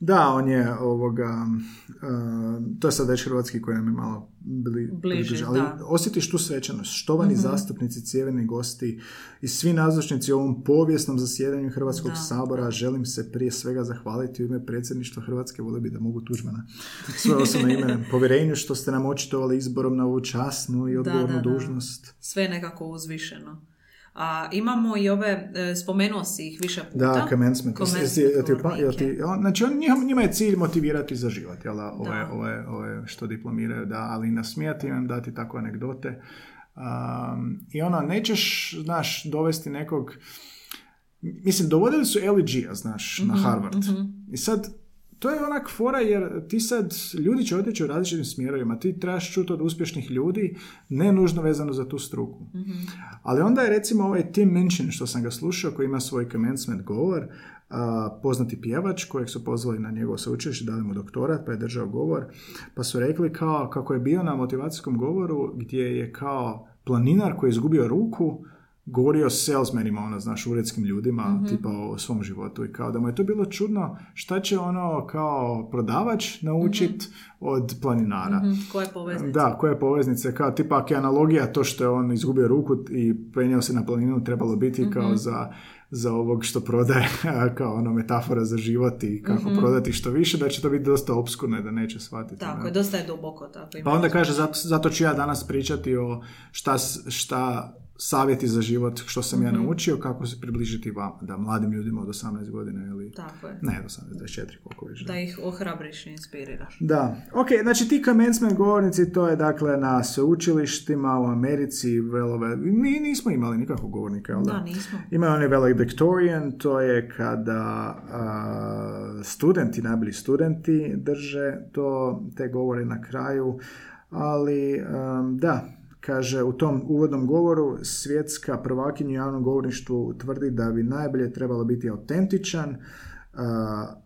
Da, on je ovoga, uh, to je sad već hrvatski koji nam je malo bili Bliži, približe, ali da. osjetiš tu svečanost. Štovani zastupnici, cijeveni gosti i svi nazočnici u ovom povijesnom zasjedanju Hrvatskog Da, sabora, želim se prije svega zahvaliti u ime predsjedništva Hrvatske, volio bi da mogu Tuđmana svoje osobno ime, povjerenju što ste nam očitovali izborom na ovu časnu i odgovornu da, da. dužnost. Sve nekako uzvišeno. A imamo i ove, e, spomenuo si ih više puta. Da, commencement. Pa- znači, on, njima, njima je cilj motivirati za život, jel? Ove, ove, ove što diplomiraju, da, ali nasmijati im, dati takve anegdote. Um, I ono, nećeš, znaš, dovesti nekog... Mislim, dovodili su LG-a, znaš, Mhm, na Harvard. I sad, to je onak fora jer ti sad, ljudi će otići u različitim smjerovima, ti trebaš čuti od uspješnih ljudi, ne nužno vezano za tu struku. Ali onda je recimo ovaj Tim Minchin, što sam ga slušao, koji ima svoj commencement govor, a, poznati pjevač kojeg su pozvali na njegovo sveučilište, dali mu doktorat, pa je držao govor, pa su rekli kao kako je bio na motivacijskom govoru gdje je kao planinar koji je izgubio ruku, govorio o salesmanima, ono, znaš, uredskim ljudima, tipa o svom životu i kao da mu je to bilo čudno šta će ono kao prodavač naučit od planinara. Mhm, Koje poveznice? Da, koje poveznice, kao tipa ako je analogija to što je on izgubio ruku i penjao se na planinu trebalo biti kao za, za ovog što prodaje, kao ono metafora za život i kako prodati što više, da će to biti dosta obskurno i da neće shvatiti. Tako ne. je, dosta je duboko tako. Pa onda kaže, zato, zato ću ja danas pričati o šta, šta savjeti za život što sam ja naučio, kako se približiti vama, da mladim ljudima od 18 godina ili... Tako je. Ne, od 18, 24, koliko već. da. Da ih ohrabriš i inspiriraš. Da, ok, znači ti commencement govornici, to je dakle na sveučilištima u Americi, velove, mi nismo imali nikakvog govornika, jel da? Da, nismo. Ima onaj valedictorian, to je kada a, studenti, najbolji studenti drže to, te govore na kraju, ali um, da, kaže u tom uvodnom govoru svjetska prvakinja u javnom govorništvu tvrdi da bi najbolje trebalo biti autentičan,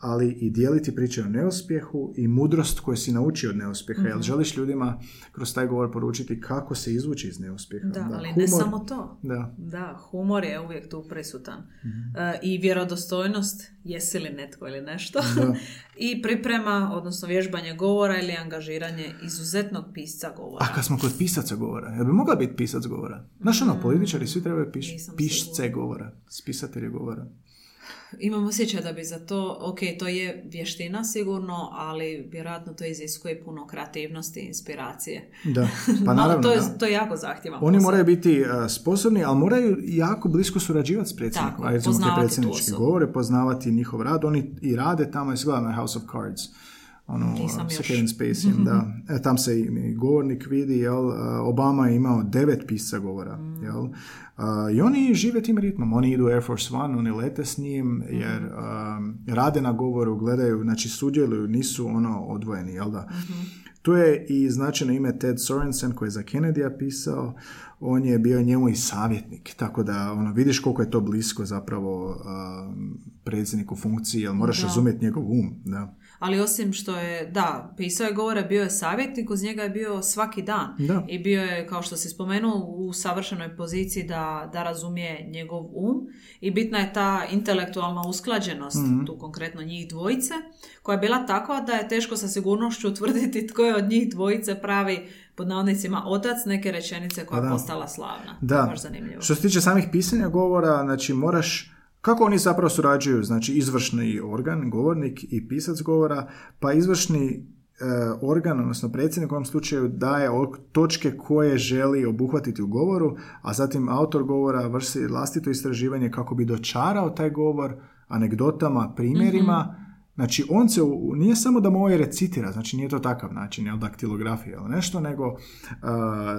ali i dijeliti priče o neuspjehu i mudrost koju si naučio od neuspjeha. Jel mhm. želiš ljudima kroz taj govor poručiti kako se izvući iz neuspjeha? Da, ali ne samo to. Da. da, humor je uvijek tu prisutan. Mhm. E, I vjerodostojnost, jesi li netko ili nešto. I priprema, odnosno vježbanje govora ili angažiranje izuzetnog pisca govora. A kad smo kod pisaca govora, jel bi mogla biti pisac govora? Znaš ono, mm, političari svi trebaju piš, pišce govora, spisatelji govora imam osjećaj da bi za to, ok, to je vještina sigurno, ali vjerojatno to iziskuje puno kreativnosti i inspiracije. Da, pa naravno. to, je, to je jako zahtjevan Oni moraju biti uh, sposobni, ali moraju jako blisko surađivati s predsjednikom. Tako, poznavati predsjednički govore, poznavati njihov rad. Oni i rade tamo, je na House of Cards ono, sa Kevin Spacey, da. E, tam se i govornik vidi, jel, Obama je imao devet pisa govora, mm. jel, I oni žive tim ritmom, oni idu Air Force One, oni lete s njim, jer um, rade na govoru, gledaju, znači sudjeluju, nisu ono odvojeni, jel da? mm Tu je i značajno ime Ted Sorensen koji je za Kennedy pisao, on je bio njemu i savjetnik, tako da ono, vidiš koliko je to blisko zapravo um, predsjedniku funkciji, jer moraš razumjeti njegov um. Da ali osim što je, da, pisao je govore, bio je savjetnik, uz njega je bio svaki dan. Da. I bio je, kao što si spomenuo, u savršenoj poziciji da, da razumije njegov um. I bitna je ta intelektualna usklađenost, mm tu konkretno njih dvojice, koja je bila takva da je teško sa sigurnošću utvrditi tko je od njih dvojice pravi pod navodnicima otac neke rečenice koja je postala slavna. Da. Baš zanimljivo. Što se tiče samih pisanja govora, znači moraš kako oni zapravo surađuju? Znači izvršni organ, govornik i pisac govora, pa izvršni e, organ, odnosno predsjednik u ovom slučaju daje točke koje želi obuhvatiti u govoru, a zatim autor govora vrši vlastito istraživanje kako bi dočarao taj govor anegdotama, primjerima, mhm. Znači, on se, nije samo da mu ovaj recitira, znači nije to takav način, jel, daktilografija ili nešto, nego uh,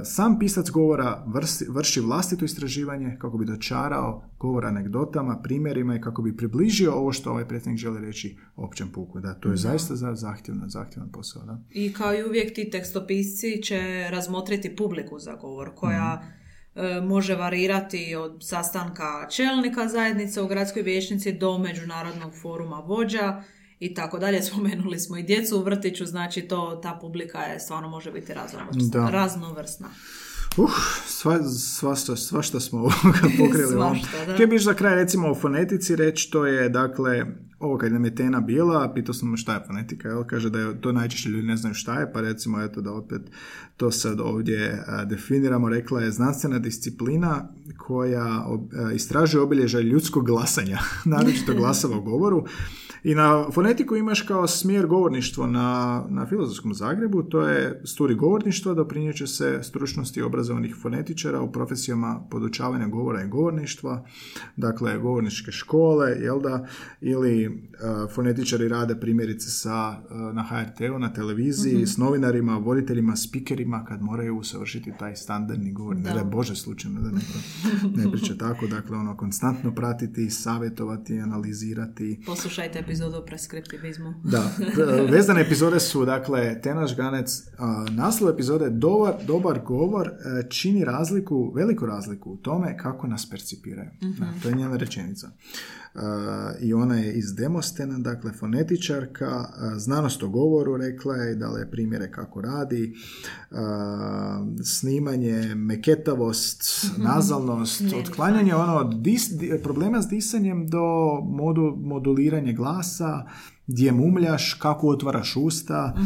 sam pisac govora vrši, vrši vlastito istraživanje kako bi dočarao govor anegdotama, primjerima i kako bi približio ovo što ovaj predsjednik želi reći općem puku. Da, to je zaista za zahtjevno, zahtjevan posao. Da. I kao i uvijek ti tekstopisci će razmotriti publiku za govor koja. E, može varirati od sastanka čelnika zajednice u gradskoj vijećnici do međunarodnog foruma vođa i tako dalje. Spomenuli smo i djecu u vrtiću, znači to, ta publika je stvarno može biti raznovrsna. raznovrsna. Uh, sva, svašta, svašta smo pokrili. svašta. Htio biš za kraj recimo o fonetici reći, to je dakle, ovo kad nam je Tena bila, pitao sam šta je fonetika, jel? kaže da je to najčešće ljudi ne znaju šta je, pa recimo eto da opet to sad ovdje definiramo, rekla je znanstvena disciplina koja istražuje obilježaj ljudskog glasanja, naročito glasava u govoru, i na fonetiku imaš kao smjer govorništvo na, na Filozofskom Zagrebu, to je sturi govorništvo, doprinjeće se stručnosti obrazovanih fonetičara u profesijama podučavanja govora i govorništva, dakle govorničke škole, jel da, ili uh, fonetičari rade primjerice sa, uh, na HRT-u, na televiziji, mm s novinarima, voditeljima, spikerima, kad moraju usavršiti taj standardni govor. Da. Ne Bože slučajno da ne, ne priča tako, dakle ono, konstantno pratiti, savjetovati, analizirati. Poslušajte epizodu o preskriptivizmu. Da, vezane epizode su, dakle, Tenaš Ganec, naslov epizode dobar, dobar govor e, čini razliku, veliku razliku u tome kako nas percipiraju. mm to je njena rečenica. I ona je iz Demostena, dakle, fonetičarka, znanost o govoru, rekla je, dala je primjere kako radi, snimanje, meketavost, mhm. nazalnost, otklanjanje ono, od problema s disanjem do modu, moduliranje glasa, gdje mumljaš, kako otvaraš usta uh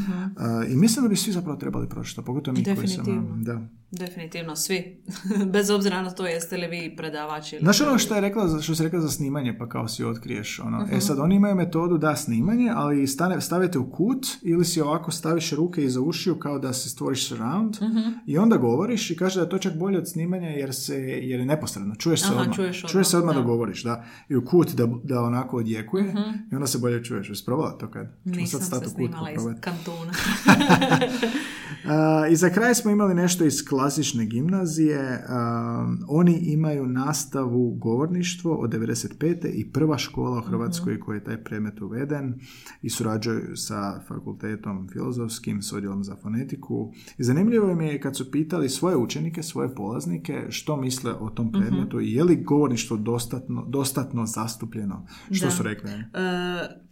i mislim da bi svi zapravo trebali proći to, pogotovo mi koji sam... Da. Definitivno, svi. Bez obzira na to jeste li vi predavači. Znaš ono što je rekla, što se rekla za snimanje, pa kao si otkriješ. Ono. E sad, oni imaju metodu da snimanje, ali stane, stavite u kut ili si ovako staviš ruke iza ušiju kao da se stvoriš surround i onda govoriš i kaže da je to čak bolje od snimanja jer, se, jer je neposredno. Čuješ se Aha, odmah. Čuješ, odmah, čuješ se odmah da. govoriš. Da. I u kut da, da onako odjekuje i onda se bolje čuješ. Jesi probala to kad? Nisam sad se snimala iz kantuna. I za kraj smo imali nešto iz klasične gimnazije, um, oni imaju nastavu govorništvo od 95. i prva škola u Hrvatskoj Mhm. koji je taj predmet uveden i surađuju sa fakultetom filozofskim, s odjelom za fonetiku. I zanimljivo im je kad su pitali svoje učenike, svoje polaznike, što misle o tom Mhm. predmetu i je li govorništvo dostatno, dostatno zastupljeno. Što Da. su rekli? E,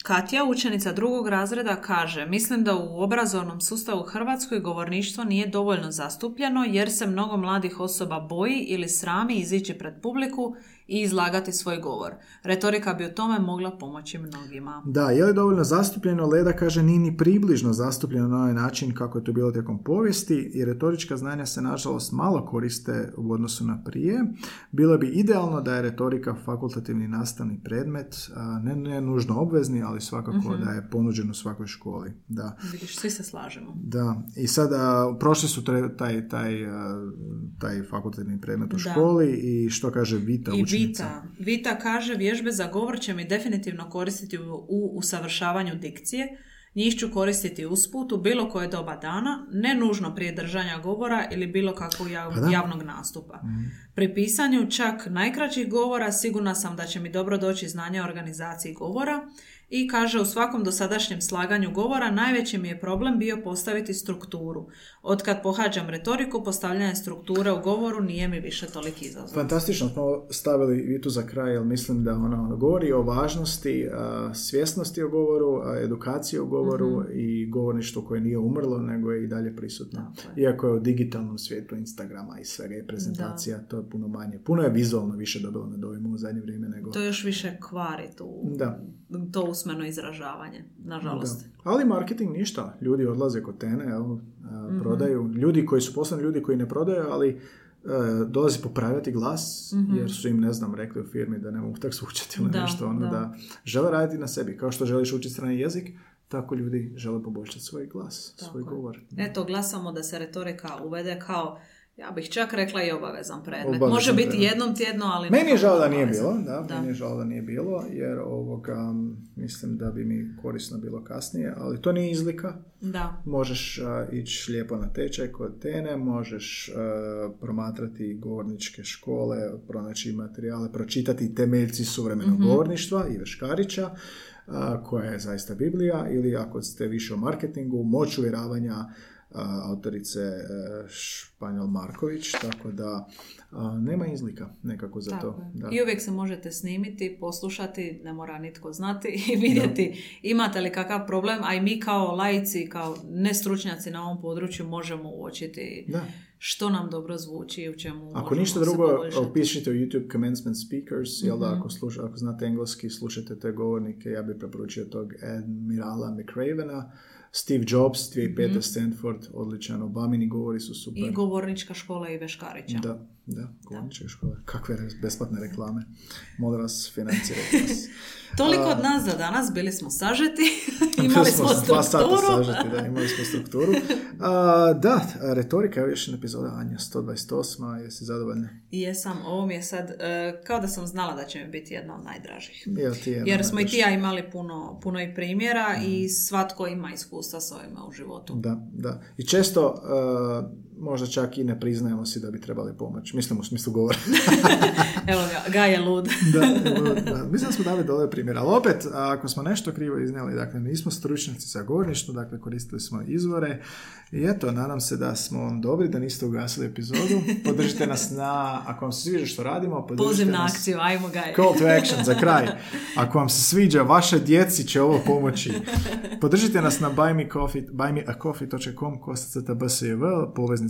Katja, učenica drugog razreda, kaže Mislim da u obrazovnom sustavu u Hrvatskoj govorništvo nije dovoljno zastupljeno jer se mnogo mladih osoba boji ili srami izići pred publiku i izlagati svoj govor. Retorika bi u tome mogla pomoći mnogima. Da, je li dovoljno zastupljeno? Leda kaže nije ni približno zastupljeno na ovaj način kako je to bilo tijekom povijesti i retorička znanja se nažalost malo koriste u odnosu na prije. Bilo bi idealno da je retorika fakultativni nastavni predmet, ne, ne nužno obvezni, ali svakako da je ponuđen u svakoj školi. Da. Vidiš, svi se slažemo. Da, i sada prošli su taj, taj, a, taj fakultativni predmet u Da. školi i što kaže Vita I učenica? Vita. Vita kaže vježbe za govor će mi definitivno koristiti u, u usavršavanju dikcije. Njih ću koristiti usput u bilo koje doba dana, ne nužno prije držanja govora ili bilo kakvog jav- Pa javnog nastupa. Pri pisanju čak najkraćih govora sigurna sam da će mi dobro doći znanje o organizaciji govora i kaže u svakom dosadašnjem slaganju govora najveći mi je problem bio postaviti strukturu. Otkad pohađam retoriku, postavljanje strukture u govoru nije mi više toliki izazov. Fantastično smo stavili Vitu za kraj, jer mislim da ona govori o važnosti a, svjesnosti o govoru, a, edukaciji o govoru Mhm. i govorništvu koje nije umrlo, nego je i dalje prisutno. Tako je. Iako je u digitalnom svijetu Instagrama i svega i prezentacija, to je puno manje. Puno je vizualno više dobilo na dojmu u zadnje vrijeme nego... To još više kvari tu, Da. To usmeno izražavanje, nažalost. Da. Ali marketing ništa. Ljudi odlaze kod tene, jel, a, Mhm. prodaju. Ljudi koji su poslani, ljudi koji ne prodaju, ali e, dolazi popravljati glas jer su im, ne znam, rekli u firmi da ne mogu tak zvučati ili. Da, nešto. Ono, da. da. žele raditi na sebi. Kao što želiš učiti strani jezik, tako ljudi žele poboljšati svoj glas, svoj Tako je. govor. Eto, glasamo da se retorika uvede kao, ja bih čak rekla i obavezan predmet. Obavezan Može biti predmet. jednom tjedno, ali... Meni je žao da nije bilo, da, Da. meni je žao da nije bilo, jer ovoga, mislim da bi mi korisno bilo kasnije, ali to nije izlika. Da. Možeš a, ići lijepo na tečaj kod Tene, možeš a, promatrati govorničke škole, pronaći materijale, pročitati temeljci suvremenog govorništva i Veškarića, a, koja je zaista Biblija, ili ako ste više o marketingu, moć uvjeravanja autorice e, Španjol Marković, tako da nema izlika nekako za Tako to. Da. I uvijek se možete snimiti, poslušati, ne mora nitko znati i vidjeti imate li kakav problem, a i mi kao laici, kao nestručnjaci na ovom području možemo uočiti Da. što nam dobro zvuči i u čemu Ako ništa drugo, poboljšati. pišite u YouTube Commencement Speakers, jel Mhm. da, ako, ako znate engleski, slušajte te govornike, ja bih preporučio tog Admirala McRavena, Steve Jobs, 2005. Stanford, odličan, Obamini govori su super. I govornička škola i Veškarića. Da, da, govorničke škole. Kakve besplatne reklame. Molim vas, financirajte nas. Toliko od nas za danas, bili smo sažeti, imali smo dva sata strukturu. sažeti, da, imali smo strukturu. A, da, retorika, evo još jedna epizoda, Anja, 128. Jesi zadovoljna? I Jesam, ovo mi je sad, e, kao da sam znala da će mi biti jedna od najdražih. Jel ti je Jer smo i najdraže? ti ja imali puno, puno i primjera i svatko ima iskustva s ovima u životu. Da, da. I često uh, možda čak i ne priznajemo si da bi trebali pomoć. Mislim u smislu govora. Evo ga, ga je lud. da, da. Mislim da smo dali dobre primjere. Ali opet, ako smo nešto krivo iznijeli, dakle, nismo stručnjaci za govorništvo, dakle, koristili smo izvore. I eto, nadam se da smo vam dobri, da niste ugasili epizodu. Podržite nas na, ako vam se sviđa što radimo, podržite na nas. akciju, ajmo ga. Call to action za kraj. Ako vam se sviđa, vaše djeci će ovo pomoći. Podržite nas na buymeacoffee, buymeacoffee.com kosacrta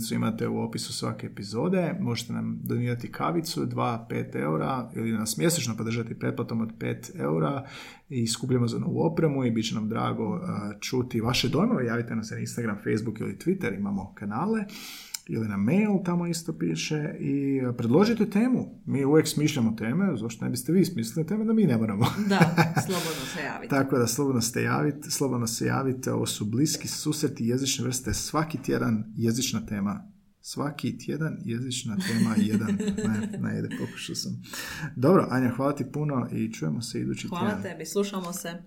Poveznicu imate u opisu svake epizode. Možete nam donirati kavicu, 2-5 eura ili nas mjesečno podržati pretplatom od 5 eura i skupljamo za novu opremu i bit će nam drago čuti vaše dojmove. Javite nam se na Instagram, Facebook ili Twitter, imamo kanale ili na mail, tamo isto piše i a, predložite temu. Mi uvijek smišljamo teme, zašto ne biste vi smislili teme da mi ne moramo. Da, slobodno se javite. Tako da slobodno, ste javite, slobodno se javite, ovo su bliski susreti jezične vrste, svaki tjedan jezična tema. Svaki tjedan jezična tema jedan. Ne, ne ide, pokušao sam. Dobro, Anja, hvala ti puno i čujemo se idući Hvala tjedan. tebi, slušamo se.